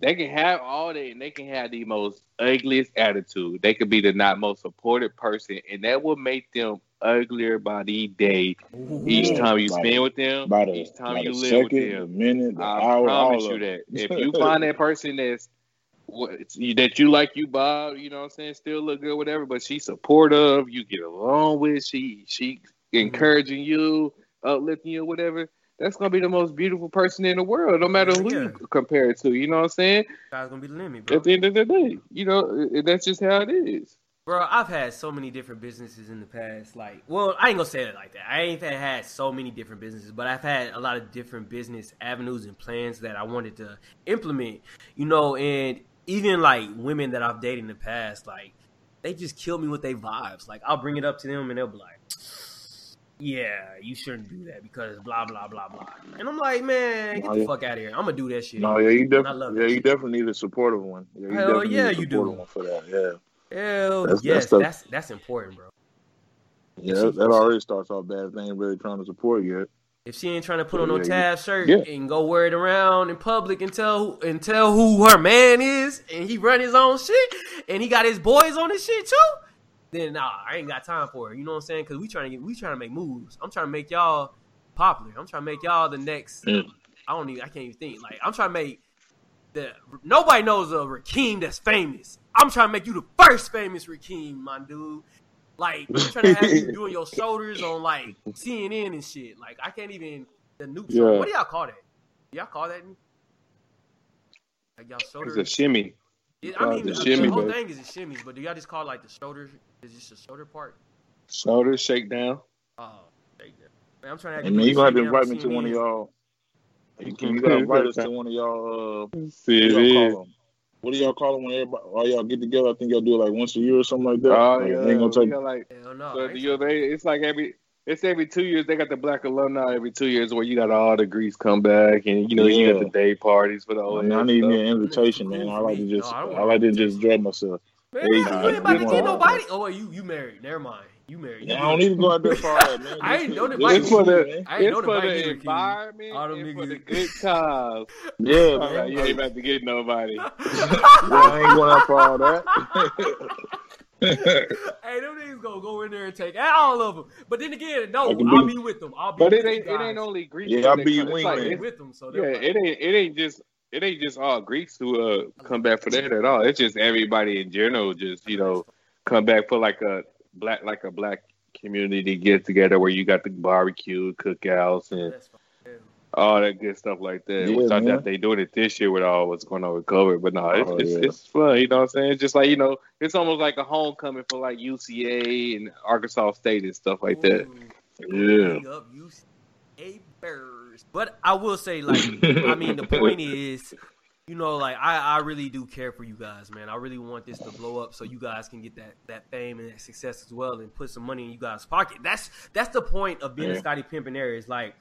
they can have all that and they can have the most ugliest attitude. They could be the not most supported person, and that will make them uglier by the day. Ooh, each time you spend with them, the, each time you live second, with them. minute, the I hour, promise you that. If you find that person that's that you like you Bob, you know what I'm saying, still look good, whatever, but she's supportive, you get along with, she she mm-hmm. encouraging you, uplifting you, whatever. That's gonna be the most beautiful person in the world, no matter who yeah. you compare it to. You know what I'm saying? That's gonna be the limit, bro. At the end of the day, you know that's just how it is. Bro, I've had so many different businesses in the past. Like, well, I ain't gonna say it like that. I ain't had so many different businesses, but I've had a lot of different business avenues and plans that I wanted to implement. You know, and even like women that I've dated in the past, like they just kill me with their vibes. Like I'll bring it up to them and they'll be like, "Yeah, you shouldn't do that because blah blah blah blah." And I'm like, "Man, get no, the yeah. fuck out of here! I'm gonna do that shit." No, yeah, you definitely, yeah, you shit. definitely need a supportive one. Yeah, you Hell yeah, you do. One for that, yeah. Hell that's, yes, that's, that's that's important, bro. Yeah, that, that already starts off bad. They ain't really trying to support you. If she ain't trying to put on no tab shirt yeah. and go wear it around in public and tell and tell who her man is, and he run his own shit, and he got his boys on his shit too, then nah, I ain't got time for it. You know what I'm saying? Because we trying to get, we trying to make moves. I'm trying to make y'all popular. I'm trying to make y'all the next. Mm. I don't even. I can't even think. Like I'm trying to make the nobody knows a Rakeem that's famous. I'm trying to make you the first famous Rakeem, my dude. Like trying to have you doing your shoulders on like CNN and shit. Like I can't even the new yeah. What do y'all call that? Do y'all call that? Like y'all shoulders. It's a shimmy. It, I mean, the, shimmy, the whole thing is a shimmy, but do y'all just call it like the shoulders? Is just the shoulder part? Shoulders shake down. Oh, shake down. Man, I'm trying to. Have I mean, you gonna have to invite me to one of y'all. You, can, you gotta invite us to one of y'all. Uh, See, what do y'all call it when everybody all y'all get together? I think y'all do it like once a year or something like that. Oh like, yeah, ain't gonna take. Yeah, like, Hell no, so you know, they, it's like every it's every two years. They got the black alumni every two years where you got all the Greeks come back and you know yeah. you got the day parties for the whole. I, mean, I need me an invitation, man. I like to just no, I, I like to just enjoy myself. Man, hey, you ain't about to get nobody. Oh, you you married? Never mind. You married. Yeah, I don't even go out there far, man. I ain't know the It's for the, I ain't it's for the environment and for the good times. Yeah, man. Right, you ain't about to get nobody. yeah, I ain't going out for all that. hey, them niggas gonna go in there and take all of them. But then again, no, I'll be with them. I'll be. But it ain't. It ain't only Greeks. Yeah, I'll be like, with them. So yeah, it ain't. It ain't just. It ain't just all Greeks who uh come back for that at all. It's just everybody in general. Just you know, come back for like a black like a black community get together where you got the barbecue, cookouts, and all that good stuff like that. Yeah, Which I thought they doing it this year with all what's going on with COVID, but no, it's, oh, it's, yeah. it's, fun. You know what I'm saying? It's just like you know, it's almost like a homecoming for like UCA and Arkansas State and stuff like that. Yeah. UCA Bears. But I will say, like, I mean, the point is, you know, like I, I really do care for you guys, man. I really want this to blow up so you guys can get that that fame and that success as well, and put some money in you guys' pocket. That's that's the point of being Yeah. a Scottie Pippen Is like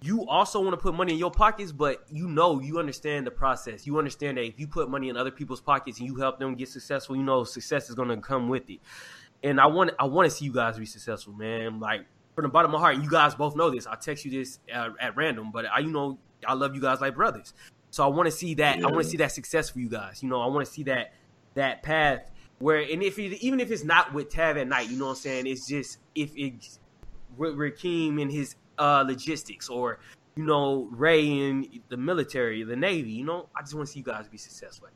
you also want to put money in your pockets, but you know you understand the process. You understand that if you put money in other people's pockets and you help them get successful, you know success is going to come with it. And I want I want to see you guys be successful, man. Like from the bottom of my heart, you guys both know this. I text you this at, at random, but I you know I love you guys like brothers. So I want to see that. I want to see that success for you guys. You know, I want to see that that path where, and if it, even if it's not with Tav at night, you know what I'm saying? It's just if it's with Rakeem and his uh, logistics, or you know Ray in the military, the Navy. You know, I just want to see you guys be successful.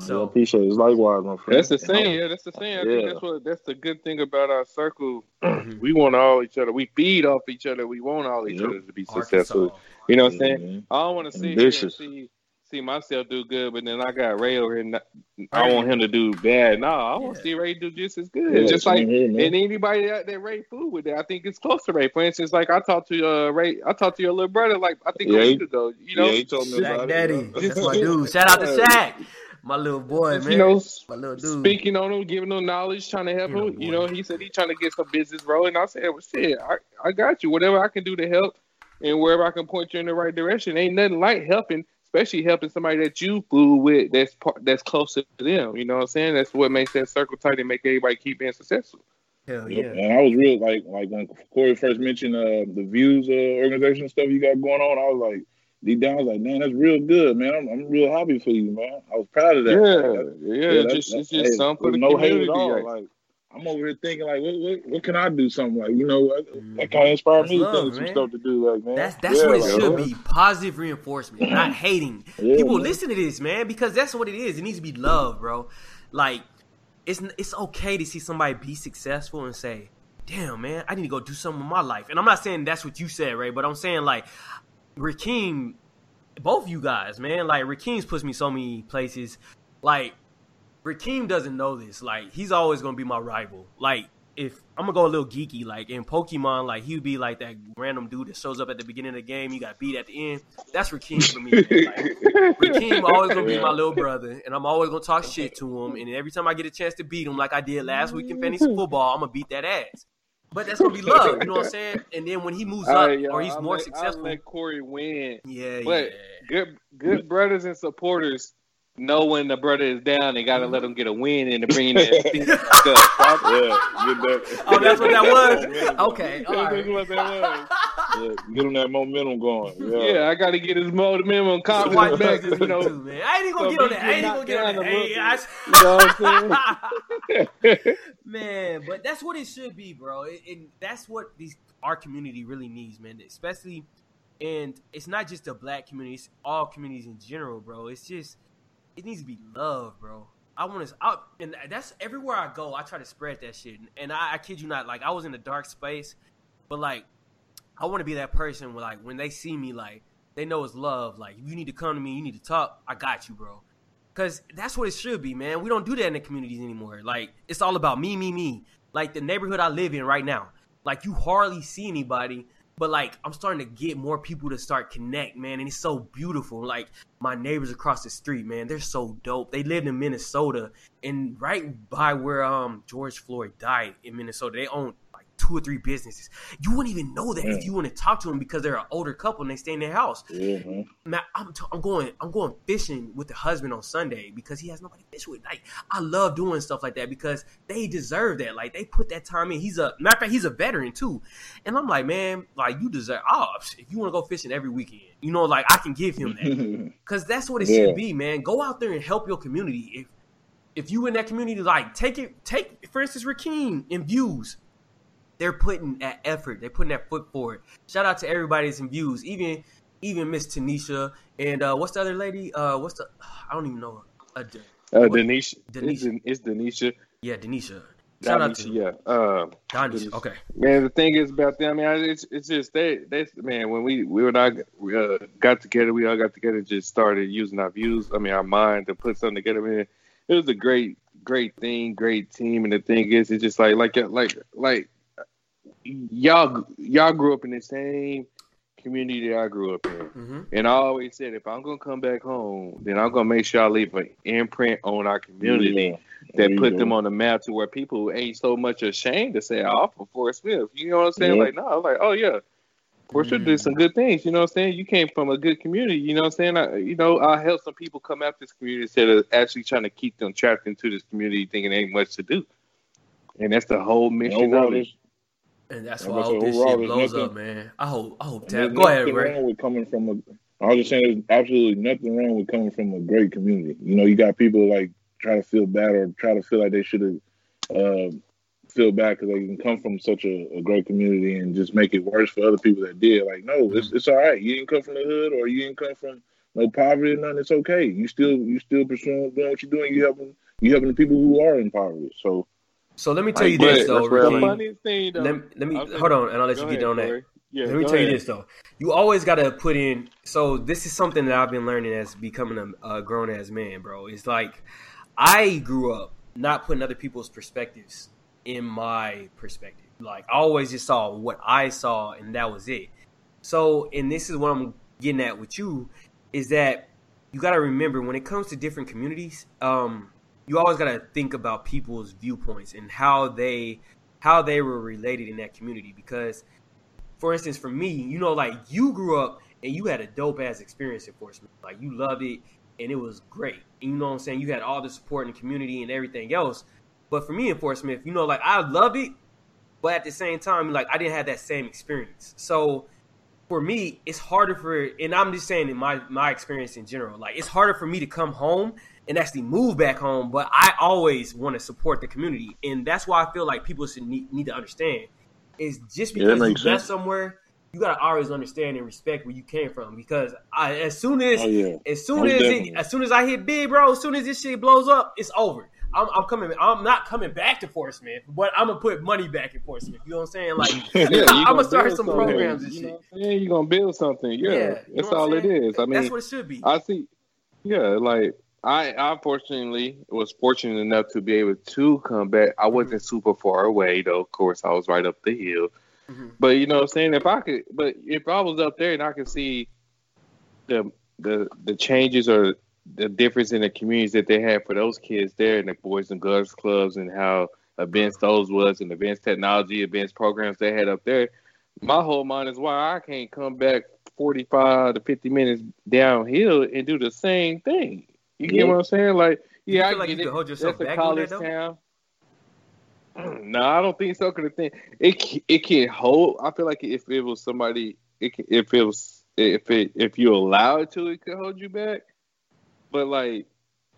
So, I appreciate it. It's likewise, my friend. That's the same. Yeah, that's the same. I think Yeah. that's what that's the good thing about our circle. We want all each other. We feed off each other. We want all each Yep. other to be successful. Arkansas. You know what I'm saying? I don't want to see, here see see myself do good, but then I got Ray over here. And I want him to do bad. No, I want to Yeah. see Ray do just as good. Yeah, just like here, and anybody that, that Ray fool with it, I think it's close to Ray. For instance, like I talked to uh, Ray, I talked to your little brother like I think Yeah, a he- week ago. You know, yeah, he told me Shaq about Daddy, it. that's my dude. Shout out to Shaq, my little boy, man. you know, my little dude. speaking on him, giving him knowledge, trying to help Yeah, him. You know, he said he's trying to get some business rolling. I said, well, shit, I, I got you. Whatever I can do to help and wherever I can point you in the right direction. Ain't nothing like helping, especially helping somebody that you fool with that's part, that's closer to them. You know what I'm saying? That's what makes that circle tight and make everybody keep being successful. Hell yeah. And I was real like like when Corey first mentioned uh, the views uh, organization stuff you got going on. I was like deep down, I was like, man, that's real good, man. I'm, I'm real happy for you, man. I was proud of that. Yeah, yeah, that's- just that's- it's just hey, something for the no hate community. at all. right? Like I'm over here thinking like, what, what, what can I do? Something like you know, what, Mhm. that kind of inspired That's me to think of some man. stuff to do. Like man, That's that's Yeah, what it like, should yeah. be. Positive reinforcement, not hating. Yeah, People man. listen to this, man, because that's what it is. It needs to be love, bro. Like it's it's okay to see somebody be successful and say, "Damn, man, I need to go do something with my life." And I'm not saying that's what you said, Ray, but I'm saying like Rakeem, both you guys, man. Like Rakeem's puts me so many places. Like Rakeem doesn't know this. Like he's always gonna be my rival. Like if I'm gonna go a little geeky, like in Pokemon, like he would be like that random dude that shows up at the beginning of the game, you got beat at the end. That's Rakeem for me. Like, Rakeem always gonna be my little brother, and I'm always gonna talk shit to him. And every time I get a chance to beat him, like I did last week in fantasy football, I'm gonna beat that ass. But that's gonna be love, you know what I'm saying? And then when he moves All up right, or he's I'll more let- successful, I'll let Corey win. yeah, But yeah. good good brothers and supporters know when the brother is down. They gotta let him get a win and to bring that spirit back up. yeah, that. Oh, that's what that was. Okay, all That's right. what that was. Yeah, get him that momentum going. Yeah, Yeah, I gotta get his mo- minimum So white confidence back. You know, too, man. I ain't even gonna So get on that. I ain't even gonna get get on knocked that. Hey, little you know what I'm saying? man, but that's what it should be, bro. And that's what these our community really needs, man. Especially, and it's not just the black community; it's all communities in general, bro. It's just it needs to be love, bro. I want to, and that's everywhere I go. I try to spread that shit, and I, I kid you not, like I was in a dark space, but like I want to be that person where, like, when they see me, like they know it's love. Like, you need to come to me, you need to talk. I got you, bro. Cause that's what it should be, man. We don't do that in the communities anymore. Like, it's all about me, me, me. Like the neighborhood I live in right now. Like, you hardly see anybody, but like I'm starting to get more people to start connect, man. And it's so beautiful. Like my neighbors across the street, man, they're so dope. They lived in Minnesota, and right by where um George Floyd died in Minnesota, they own two or three businesses. You wouldn't even know that if mm. you want to talk to them because they're an older couple and they stay in their house. yeah. Man, I'm, t- I'm going I'm going fishing with the husband on Sunday because he has nobody to fish with. Like I love doing stuff like that because they deserve that. Like they put that time in. He's a matter of fact, he's a veteran too. And I'm like, man, like you deserve. Oh, if you want to go fishing every weekend, you know, like I can give him that because that's what it Yeah. should be, man. Go out there and help your community. If if you in that community, like take it, take for instance, Rakeem in views. They're putting that effort. They're putting that foot forward. Shout out to everybody's in views, even even Miss Tanisha and uh, what's the other lady? Uh, what's the? I don't even know. Uh, Uh, Denisha. Denisha. It's, it's Denisha. yeah, Denisha. Shout out to yeah. Uh, Donisha. Okay. Man, the thing is about them. I mean, it's it's just they they man when we we and I we, uh, got together, we all got together, and just started using our views. I mean, our mind to put something together. Man, it was a great great thing, great team. And the thing is, it's just like like like like y'all y'all grew up in the same community that I grew up in. Mm-hmm. And I always said, if I'm gonna come back home, then I'm gonna make sure I leave an imprint on our community Yeah. That you put them on the map to where people ain't so much ashamed to say, "I'm from Fort Smith." You know what I'm saying? Yeah. Like, no, I'm like, oh yeah, Fort Smith did some good things. You know what I'm saying? You came from a good community. You know what I'm saying? I, you know, I help some people come out this community instead of actually trying to keep them trapped into this community, thinking there ain't much to do. And that's the whole mission Overall, of it. And that's why I hope this shit blows nothing- up, man. I hope. I hope. Tab. Go ahead, Ray. wrong with coming from a. I was just saying, there's absolutely nothing wrong with coming from a great community. You know, you got people like try to feel bad or try to feel like they should have uh, feel bad because they can come from such a, a great community and just make it worse for other people that did. Like, no, it's it's all right. You didn't come from the hood or you didn't come from no poverty or nothing. It's okay. You still you still pursuing doing what you're doing. You helping you helping the people who are in poverty. So So let me tell you But this though, the Raheem. funniest thing, though, Let, let me I'll hold on, and I'll let Go you ahead, get on that. Yeah, Let me go tell you this though. You always got to put in. So this is something that I've been learning as becoming a, a grown ass man, bro. It's like I grew up not putting other people's perspectives in my perspective. Like I always just saw what I saw, and that was it. So, and this is what I'm getting at with you is that you got to remember when it comes to different communities, um, you always got to think about people's viewpoints and how they how they were related in that community because for instance, for me, you know, like you grew up and you had a dope ass experience in Smith. Like you loved it and it was great. And you know what I'm saying? You had all the support in the community and everything else. But for me Smith, you know, like I loved it, but at the same time, like I didn't have that same experience. So for me, it's harder for and I'm just saying in my my experience in general, like it's harder for me to come home and actually move back home, but I always want to support the community. And that's why I feel like people should need, need to understand is just Yeah, because you makes left somewhere, you gotta always understand and respect where you came from. Because I, as soon as oh yeah, as soon oh, Most as it, as soon as I hit big, bro, as soon as this shit blows up, it's over. I'm, I'm coming. I'm not coming back to Fort Smith, but I'm gonna put money back in Fort Smith. You know what I'm saying? Like, Yeah, I'm gonna start some something. programs and you shit. Yeah, you're gonna build something. Yeah, you know that's all it saying? is. I mean, that's what it should be. I see. Yeah, like I, unfortunately was fortunate enough to be able to come back. I wasn't super far away though. Of course, I was right up the hill. Mhm. But you know what I'm saying? If I could, but if I was up there and I could see the the the changes or the difference in the communities that they had for those kids there in the Boys and Girls Clubs and how advanced those was and advanced technology, advanced programs they had up there, my whole mind is why I can't come back 45 to 50 minutes downhill and do the same thing. You get Yeah. what I'm saying? Like, yeah, feel I like get you it. could hold yourself That's back doing college that, though? town. no, I don't think so. Cause the thing, it it can hold. I feel like if it was somebody, it can, if it was if it if you allow it to, it could hold you back. But like,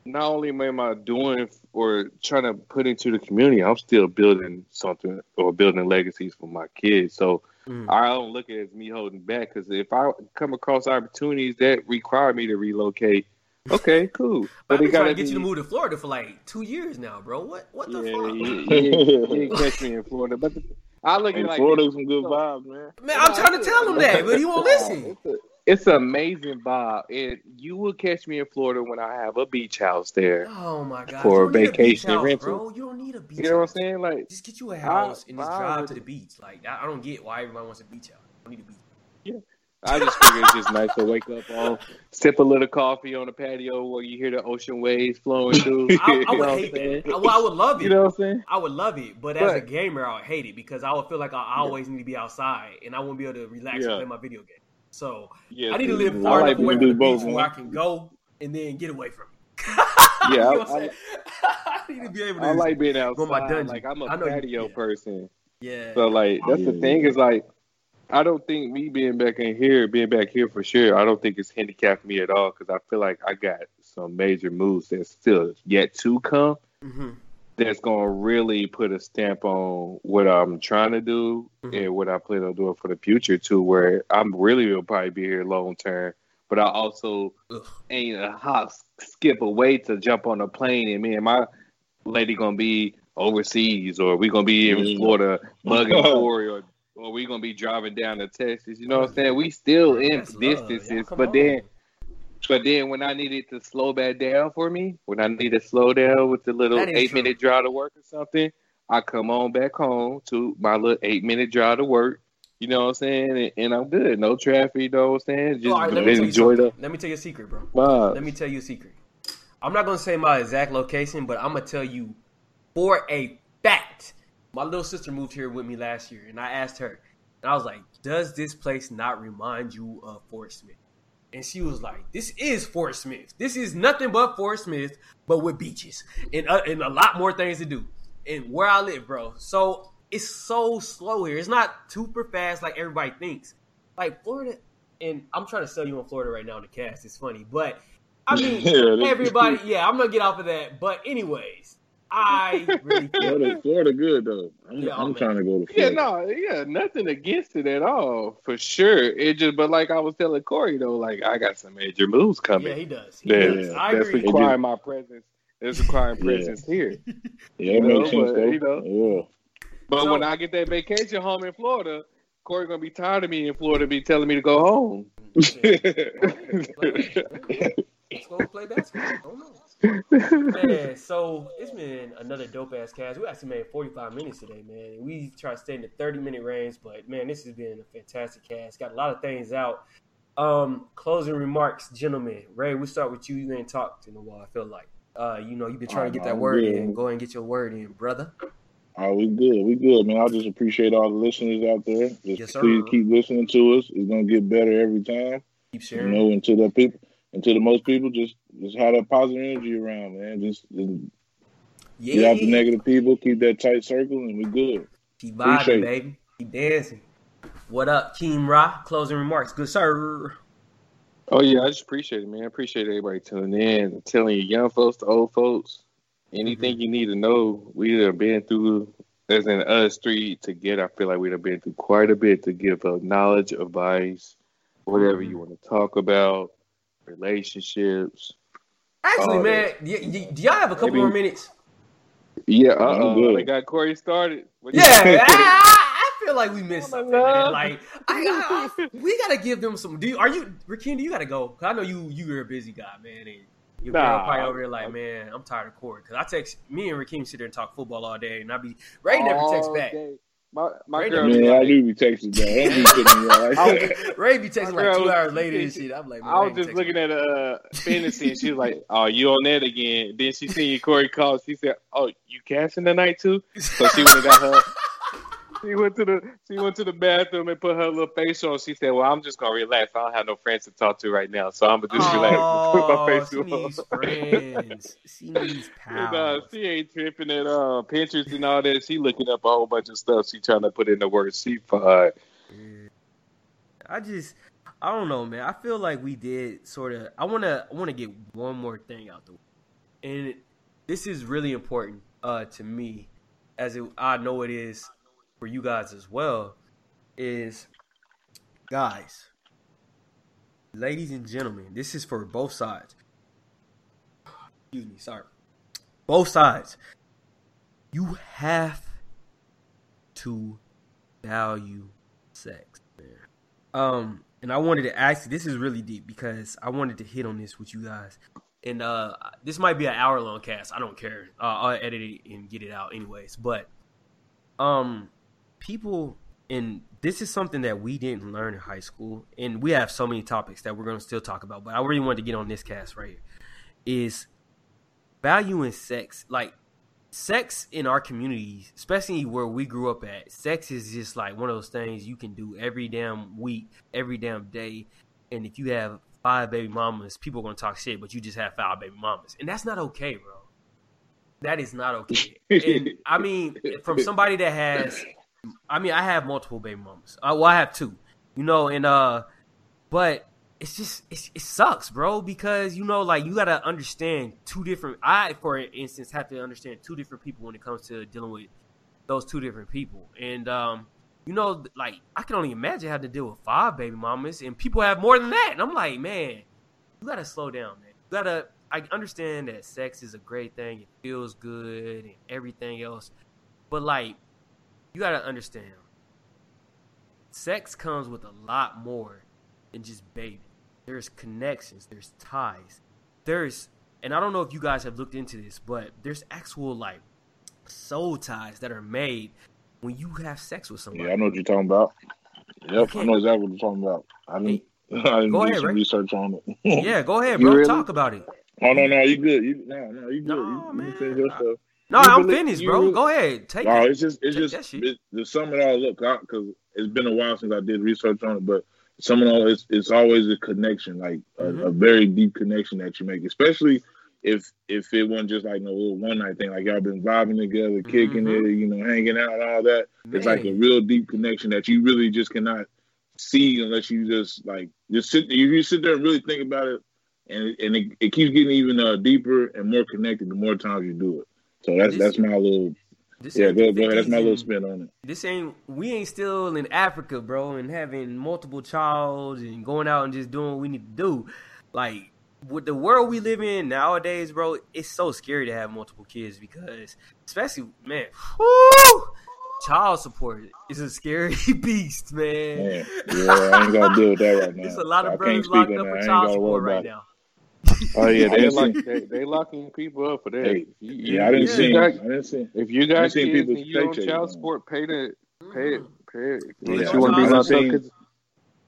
not only am I doing or trying to put into the community, I'm still building something or building legacies for my kids. So Mm. I don't look at it as me holding back because if I come across opportunities that require me to relocate, okay, cool. But I've been trying to gotta get you to move to Florida for like two years now, bro. What what the yeah, fuck? you, you, you didn't catch me in Florida, but the, I look at And it like Florida's some good vibes, man. Man, I'm trying to tell him that, but he won't listen. It's, a, it's amazing, Bob, and you will catch me in Florida when I have a beach house there. Oh my god! For you don't need a beach vacation house, rental. bro. You don't need a beach. You know what I'm saying? Like, Just get you a house and just I drive would- to the beach. Like I I don't get why everybody wants a beach house. I don't need a beach. I just figure it's just nice to wake up on, sip a little coffee on the patio where you hear the ocean waves flowing through. I, I would hate saying? that. I, well, I would love it. You know what I'm saying? I would love it, but as a gamer, I would hate it because I would feel like I always need to be outside and I won't be able to relax and play my video game. So Yeah, I need to live I far like enough away from do the both, beach where I can go and then get away from it. Yeah, You know I- what I'm I- need to be able to. I like being Go outside. my dungeon. Like I'm a I know you- patio yeah. person. yeah. So like that's the Yeah. thing is like I don't think me being back in here, being back here for sure, I don't think it's handicapped me at all because I feel like I got some major moves that's still yet to come hmm that's gonna really put a stamp on what I'm trying to do Mhm. and what I plan on doing for the future too. Where I'm really will probably be here long term, but I also Ugh. ain't a hop skip away to jump on a plane and me and my lady gonna be overseas or we gonna be in. Florida bugging Corey or or we gonna be driving down to Texas. You know what I'm saying? We still in That's distances, but on. then but then when I needed to slow back down for me, when I need to slow down with the little eight true. minute drive to work or something, I come on back home to my little eight minute drive to work. You know what I'm saying? And, and I'm good. No traffic. You know what I'm saying? Just All right, let me tell you enjoy the. Let me tell you a secret, bro. vibes. Let me tell you a secret. I'm not gonna say my exact location, but I'm gonna tell you for a fact. My little sister moved here with me last year, and I asked her, and I was like, "Does this place not remind you of Fort Smith?" And she was like, "This is Fort Smith. This is nothing but Fort Smith, but with beaches and uh, and a lot more things to do. And where I live, bro. So it's so slow here. It's not super fast like everybody thinks. Like Florida, and I'm trying to sell you on Florida right now in the cast. It's funny, but I mean, Yeah, everybody. Yeah, I'm gonna get off of that. But anyways, I really Florida, Florida, good though. I'm, Yeah, oh, I'm trying to go to Yeah, Florida. no, yeah, nothing against it at all, for sure. It just, but like I was telling Corey though, like I got some major moves coming. yeah, he does. He that, does. Yeah, I that's agree. requiring my presence. It's requiring Yeah. presence here. Yeah, You it makes know, sense but, you know. Yeah. But So- when I get that vacation home in Florida, Corey gonna be tired of me in Florida, be telling me to go home. Let's go play basketball. Man, so it's been another dope ass cast. We actually made 45 minutes today, man. We try to stay in the 30 minute range, but man, this has been a fantastic cast. Got a lot of things out. Um, closing remarks, gentlemen. Ray, we start with you. You ain't talked in a while. I feel like, uh, you know, you've been trying to get that I'm word good. in. Go ahead and get your word in, brother. Oh, we good. We good, man. I just appreciate all the listeners out there. Just Yes, sir. please keep listening to us. It's gonna get better every time. Keep You sharing. know, until the people, until the most people, just just have that positive energy around, man. Just, just yeah, get out the negative people, keep that tight circle, and we're good. keep vibing, baby. Keep dancing. What up, Keem Ra? Closing remarks, good sir. Oh yeah, I just appreciate it, man. I appreciate everybody tuning in, telling you young folks to old folks, anything mm-hmm. you need to know. We have been through, as in us three together. I feel like we've been through quite a bit to give up knowledge, advice, whatever mm-hmm. you want to talk about, relationships. Actually, man, y- y- do y'all have a couple Maybe- more minutes? Yeah, I'm uh, good. they got Corey started. What Yeah, I, I feel like we missed Oh, something. Man. Like, I, I, we gotta give them some. Do you, are you, Rakeem? Do you gotta go? 'Cause I know you. You're a busy guy, man. And your girl Nah, probably over here like, I'm- man, I'm tired of Corey. Because I text me and Rakeem sit there and talk football all day, and I be Ray never texts back. day. My my Right girl, Man, I knew do be texting back. I be sitting there like, Ray be texting like girl two was- hours later and shit. I'm like, man, I was just looking me. at uh fantasy and she was like, "Oh, you on that again?" Then she seen you Corey call. She said, "Oh, you casting tonight too?" So she went and got her. She went to the she went to the bathroom and put her little face on. She said, "Well, I'm just gonna relax. I don't have no friends to talk to right now, so I'm gonna just relax and put my Oh, face she on." needs friends. She needs And, uh, she ain't tripping at uh, Pinterest and all that. She looking up a whole bunch of stuff. She trying to put in the word she fine. I just I don't know, man. I feel like we did sort of. I wanna I wanna get one more thing out the way, and this is really important uh, to me, as it, I know it is for you guys as well. Is guys, ladies and gentlemen, this is for both sides. Excuse me, sorry. Both sides. You have to value sex, man. Um, and I wanted to ask this is really deep because I wanted to hit on this with you guys. And uh this might be an hour long cast. I don't care. Uh, I'll edit it and get it out anyways. But um people and this is something that we didn't learn in high school and we have so many topics that we're going to still talk about, but I really wanted to get on this cast right here is valuing sex. Like sex in our communities, especially where we grew up at, sex is just like one of those things you can do every damn week, every damn day. And if you have five baby mamas, people are gonna talk shit, but you just have five baby mamas. And that's not okay, bro. That is not okay. And I mean, from somebody that has I mean, I have multiple baby mamas. Uh, well, I have two. You know, and uh but it's just it's, it sucks, bro, because you know, like you gotta understand two different. I, for instance, have to understand two different people when it comes to dealing with those two different people, and um, you know, like I can only imagine having to deal with five baby mamas, and people have more than that, and I'm like, man, you gotta slow down, man. You gotta. I understand that sex is a great thing; it feels good and everything else, but like, you gotta understand, sex comes with a lot more than just baby there's connections, there's ties, there's, and I don't know if you guys have looked into this, but there's actual like soul ties that are made when you have sex with somebody. yeah, I know what you're talking about. Yep, I know exactly what you're talking about. I didn't, I didn't Go do ahead, some Ray. research on it. Yeah, go ahead, bro. really- Talk about it. Oh no, no, you good. You no, no, you good. No, you, you man. finish your stuff. No, You I'm really- finished, you bro. really- Go ahead. Take No, it. it's just it's Check just that shit. it, to sum it all up because it's been a while since I did research on it, but some of all it's it's always a connection, like a, Mhm. a very deep connection that you make, especially if if it wasn't just like no little one night thing, like y'all been vibing together, kicking Mhm. it, you know, hanging out all that. It's like a real deep connection that you really just cannot see unless you just like just sit. You, you sit there and really think about it, and and it, it keeps getting even uh, deeper and more connected the more times you do it. So that's This- that's my little This yeah. Go go ahead. That's my little spin on it. This ain't we ain't still in Africa, bro, and having multiple child and going out and just doing what we need to do. Like with the world we live in nowadays, bro, it's so scary to have multiple kids because, especially man, whoo, child support is a scary beast, man. Man, yeah, I ain't gotta deal with that right now. There's a lot of can't brothers locked up. I for child support right it. now. Oh yeah, they like they, they locking people up for that. Hey, You- Yeah, I didn't see. I didn't see. if you got seen kids people's and you on child support, pay the pay it, pay it. Yeah, you want to be locked up, 'cause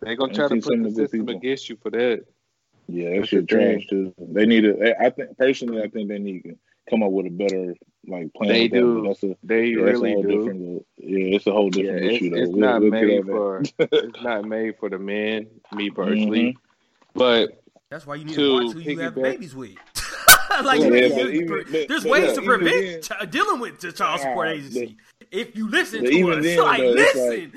they gonna try to put the system against you for that. Yeah, that That's shit trash too. They need to. I think personally, I think they need to come up with a better like plan. They that, do. That's a They yeah, that's a really whole do. different. Yeah, it's a whole Yeah, different it's, issue. Though. it's We'll- not we'll made for it's not made for the men, me personally. Mhm. But That's why you need To to watch who you have piggyback- baís with. like Yeah, you- you- even- but- there's but ways yeah, to prevent then- ch- uh, dealing with the child support agency. if you listen to even us, then, like though, it's listen.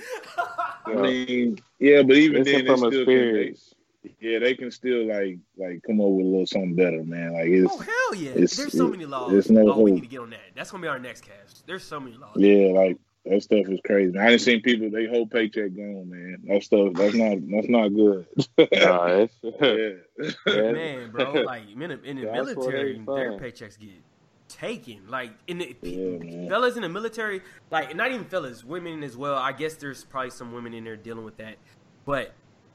I mean, yeah, but even listen then, they from still can, experience. yeah, they can still like like come up with a little something better, man. Like it's oh hell yeah! it's- There's so many laws. there's no oh, we need to get on that. That's gonna be our next cast. There's so many laws. yeah, like that stuff is crazy. I didn't seen people they whole paycheck gone, man. That stuff that's not that's not good. Nah, it's, yeah. Yeah. Man, bro, like in the, in the military, their paychecks get taken. Like in the Yeah, fellas in the military, like not even fellas, women as well. I guess there's probably some women in there dealing with that, but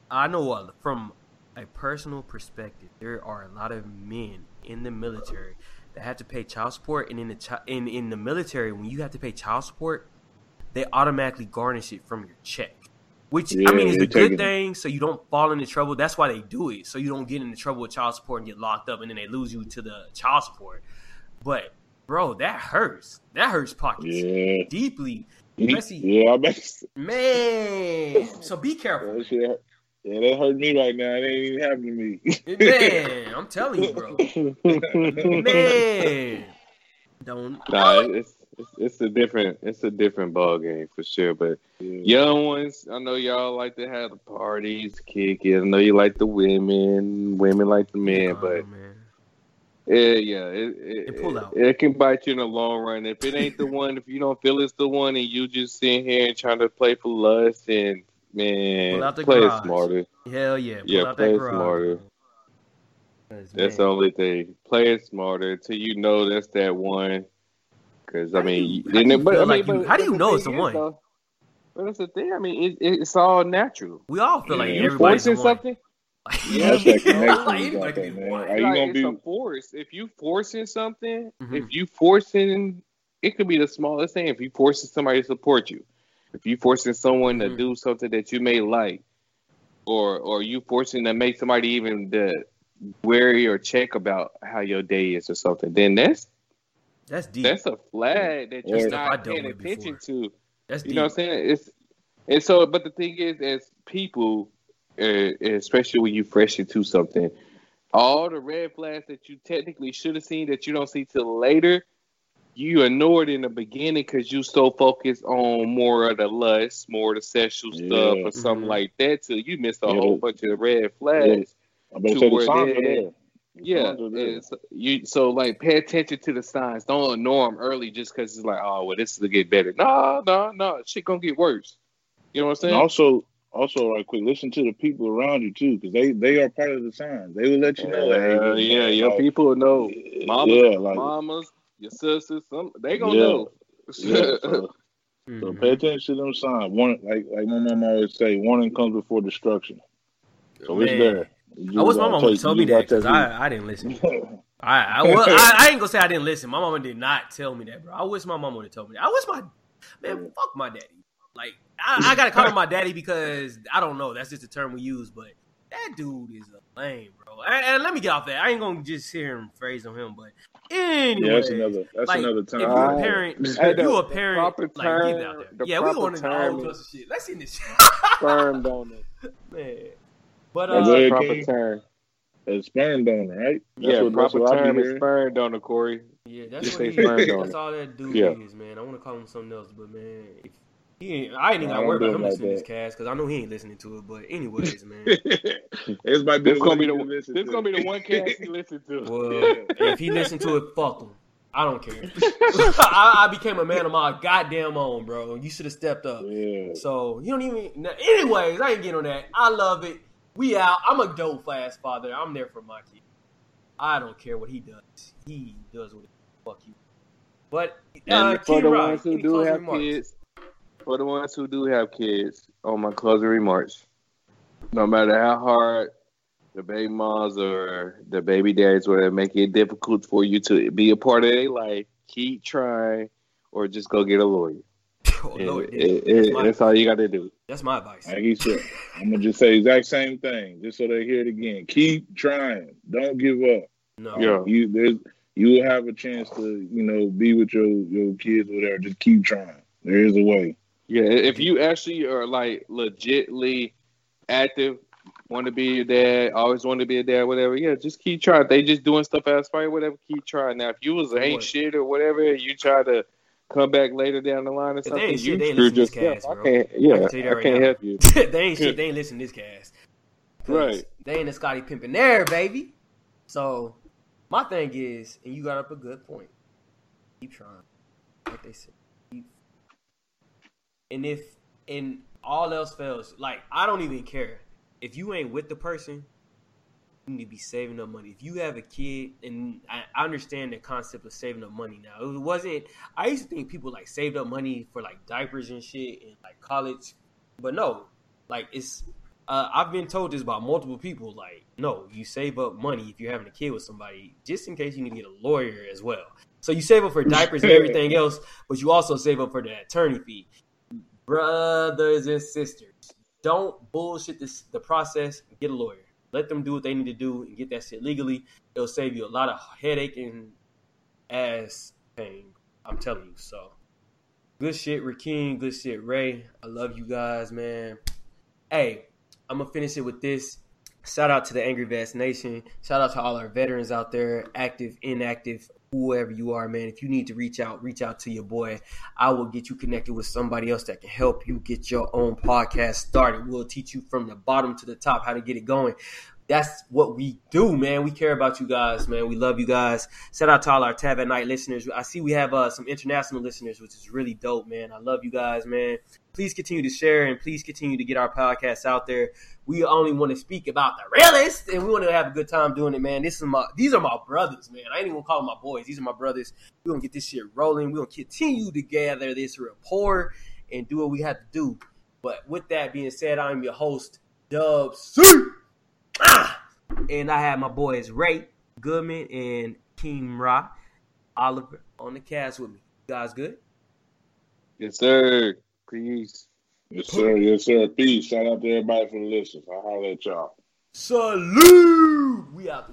I know from a personal perspective, there are a lot of men in the military that have to pay child support, and in the chi- in in the military, when you have to pay child support, they automatically garnish it from your check. Which I mean is a good take it. thing, so you don't fall into trouble. That's why they do it, so you don't get into trouble with child support and get locked up, and then they lose you to the child support. But bro, that hurts. That hurts pockets Yeah. deeply, Especially- Yeah, man. So be careful, hurt. Yeah, that hurt me right now. It ain't even happening to me. man. I'm telling you, bro, man. Don't. Nah, it's, it's it's a different it's a different ball game for sure. But Yeah. young ones, I know y'all like to have the parties, kick it. I know you like the women, women like the men, but man. yeah, yeah, it it, it it can bite you in the long run. If it ain't the one, if you don't feel it's the one, and you just sitting here and trying to play for lust, and man, play garage. smarter. Hell yeah. Pull Yeah, play that it garage. smarter. That's man, the only thing. Play it smarter until you know that's that one. Because I mean, you- how do you but, feel I mean, like you- but- how do you know it's thing the one? though- But that's the thing. I mean, it, it, it's all natural. we all feel like You everybody's forcing something. Yeah, that's that connection like you anybody got can there, be man. one. Like, you Like, gonna it's be a force. If you forcing something, Mhm. if you forcing, it could be the smallest thing. If you forcing somebody to support you, if you forcing someone Mhm. to do something that you may like, or or you forcing to make somebody even the wary or check about how your day is or something, then that's That's deep. that's a flag that you're Stuff I not dealt paying with attention to. That's You know what I'm saying? It's and so, but the thing is, as people, uh, especially when you fresh into something, all the red flags that you technically should have seen that you don't see till later, you ignored in the beginning because you so focused on more of the lust, more of the sexual Yeah. stuff, or something Mhm. like that. Till you missed a Yeah, whole bunch of red flags. I better to say the where signs they- are there. The Yeah, signs are there. and so you so like pay attention to the signs. Don't ignore them early just because it's like, oh well, this is to get better. No, no, no, shit gonna get worse. You know what I'm And saying? also, also, right quick, listen to the people around you too, because they they are part of the signs. They will let you know. that, hey, Uh, this yeah, your like, people know. Mamas, yeah, like mamas, your sisters, some they gonna Yeah. know. yeah. So, so pay attention to them signs. Warning, like like my mom always say, warning comes before destruction. So it's there. You I wish my gotta mama would take- tell me that because I, I didn't listen. I I, well, I I ain't gonna say I didn't listen. My mama did not tell me that, bro. I wish my mama would have told me that. I wish my man, fuck my daddy. Like I, I gotta call him my daddy because I don't know. That's just the term we use, but that dude is a lame, bro. And, and let me get off that. I ain't gonna just hear him phrase on him, but anyway, Yeah, that's another. That's like, another if time. you a uh, parent, if you a parent, proper like get it out there. the Yeah, we proper going into all term sorts is- shit. Let's see this shit, Sperm donor. man. But uh, it. proper King. term. A sperm donor, right? That's yeah, what- that's proper what term is hearing. sperm donor, Corey. yeah, that's say what he sperm is. donor. That's all that dude Yeah. is, man. I want to call him something else, but man, if he ain't, I ain't even got to I worry about him do listening to like this cast because I know he ain't listening to it. But anyways, man. this might be This gonna be the this to. gonna be the one cast he listened to. Well, if he listened to it, fuck him. I don't care. I, I became a man of my goddamn own, bro. You should have stepped up. Yeah. So you don't even. Anyways, I ain't getting on that. I love it. We out. I'm a dope fast father. I'm there for my kid. I don't care what he does. He does what the fuck you. But uh, for the Rock, ones who do have remarks? kids, for the ones who do have kids, on my closing remarks, no matter how hard the baby moms or the baby dads whatever make it difficult for you to be a part of their life, keep trying or just go get a lawyer. Oh, It- Lord, it- that's, it- my, that's all you got to do. that's my advice. Like he said, I'm gonna just say the exact same thing, just so they hear it again. Keep trying. Don't give up. No. Yeah. You there's you will have a chance to, you know, be with your your kids or whatever. Just keep trying. There is a way. Yeah, if you actually are like legitly active, want to be a dad, always want to be a dad, whatever, yeah, just keep trying. They just doing stuff as fine, whatever, keep trying. Now, if you was ain't What? shit or whatever, you try to come back later down the line or If they something, ain't shit, they ain't listen to this cast, I bro. can't, I yeah, can tell you that I right can't now. help you. they ain't shit. They ain't listening to this cast. Right. They ain't the Scottie Pippen there, baby. So my thing is, and you got up a good point. Keep trying, like they said. Keep- And if and all else fails, like I don't even care if you ain't with the person. You need to be saving up money. If you have a kid, and I I understand the concept of saving up money now. It wasn't. I used to think people like saved up money for like diapers and shit and like college, but no, like it's uh, I've been told this by multiple people. Like, no, you save up money if you're having a kid with somebody, just in case you need to get a lawyer as well. So you save up for diapers and everything else, but you also save up for the attorney fee. Brothers and sisters, don't bullshit this the process. Get a lawyer. Let them do what they need to do and get that shit legally. It'll save you a lot of headache and ass pain. I'm telling you. So, good shit, Rakeem. Good shit, Ray. I love you guys, man. Hey, I'm gonna finish it with this. Shout out to the Angry Vets Nation. Shout out to all our veterans out there, active, inactive, whoever you are, man. If you need to reach out, reach out to your boy. I will get you connected with somebody else that can help you get your own podcast started. We'll teach you from the bottom to the top how to get it going. That's what we do, man. We care about you guys, man. We love you guys. Shout out to all our Tab at Night listeners. I see we have uh, some international listeners, which is really dope, man. I love you guys, man. Please continue to share and please continue to get our podcast out there. We only want to speak about the realest, and we want to have a good time doing it, man. This is my, these are my brothers, man. I ain't even call them my boys. These are my brothers. We're gonna get this shit rolling. We're gonna continue to gather this rapport and do what we have to do. But with that being said, I'm your host, Dub C. Ah! And I have my boys Ray Goodman and King Ra Oliver on the cast with me. You guys good? Yes, sir. Peace. Yes, sir. Yes, sir. Peace. Shout out to everybody for the listens. I'll holler at y'all. Salute! We out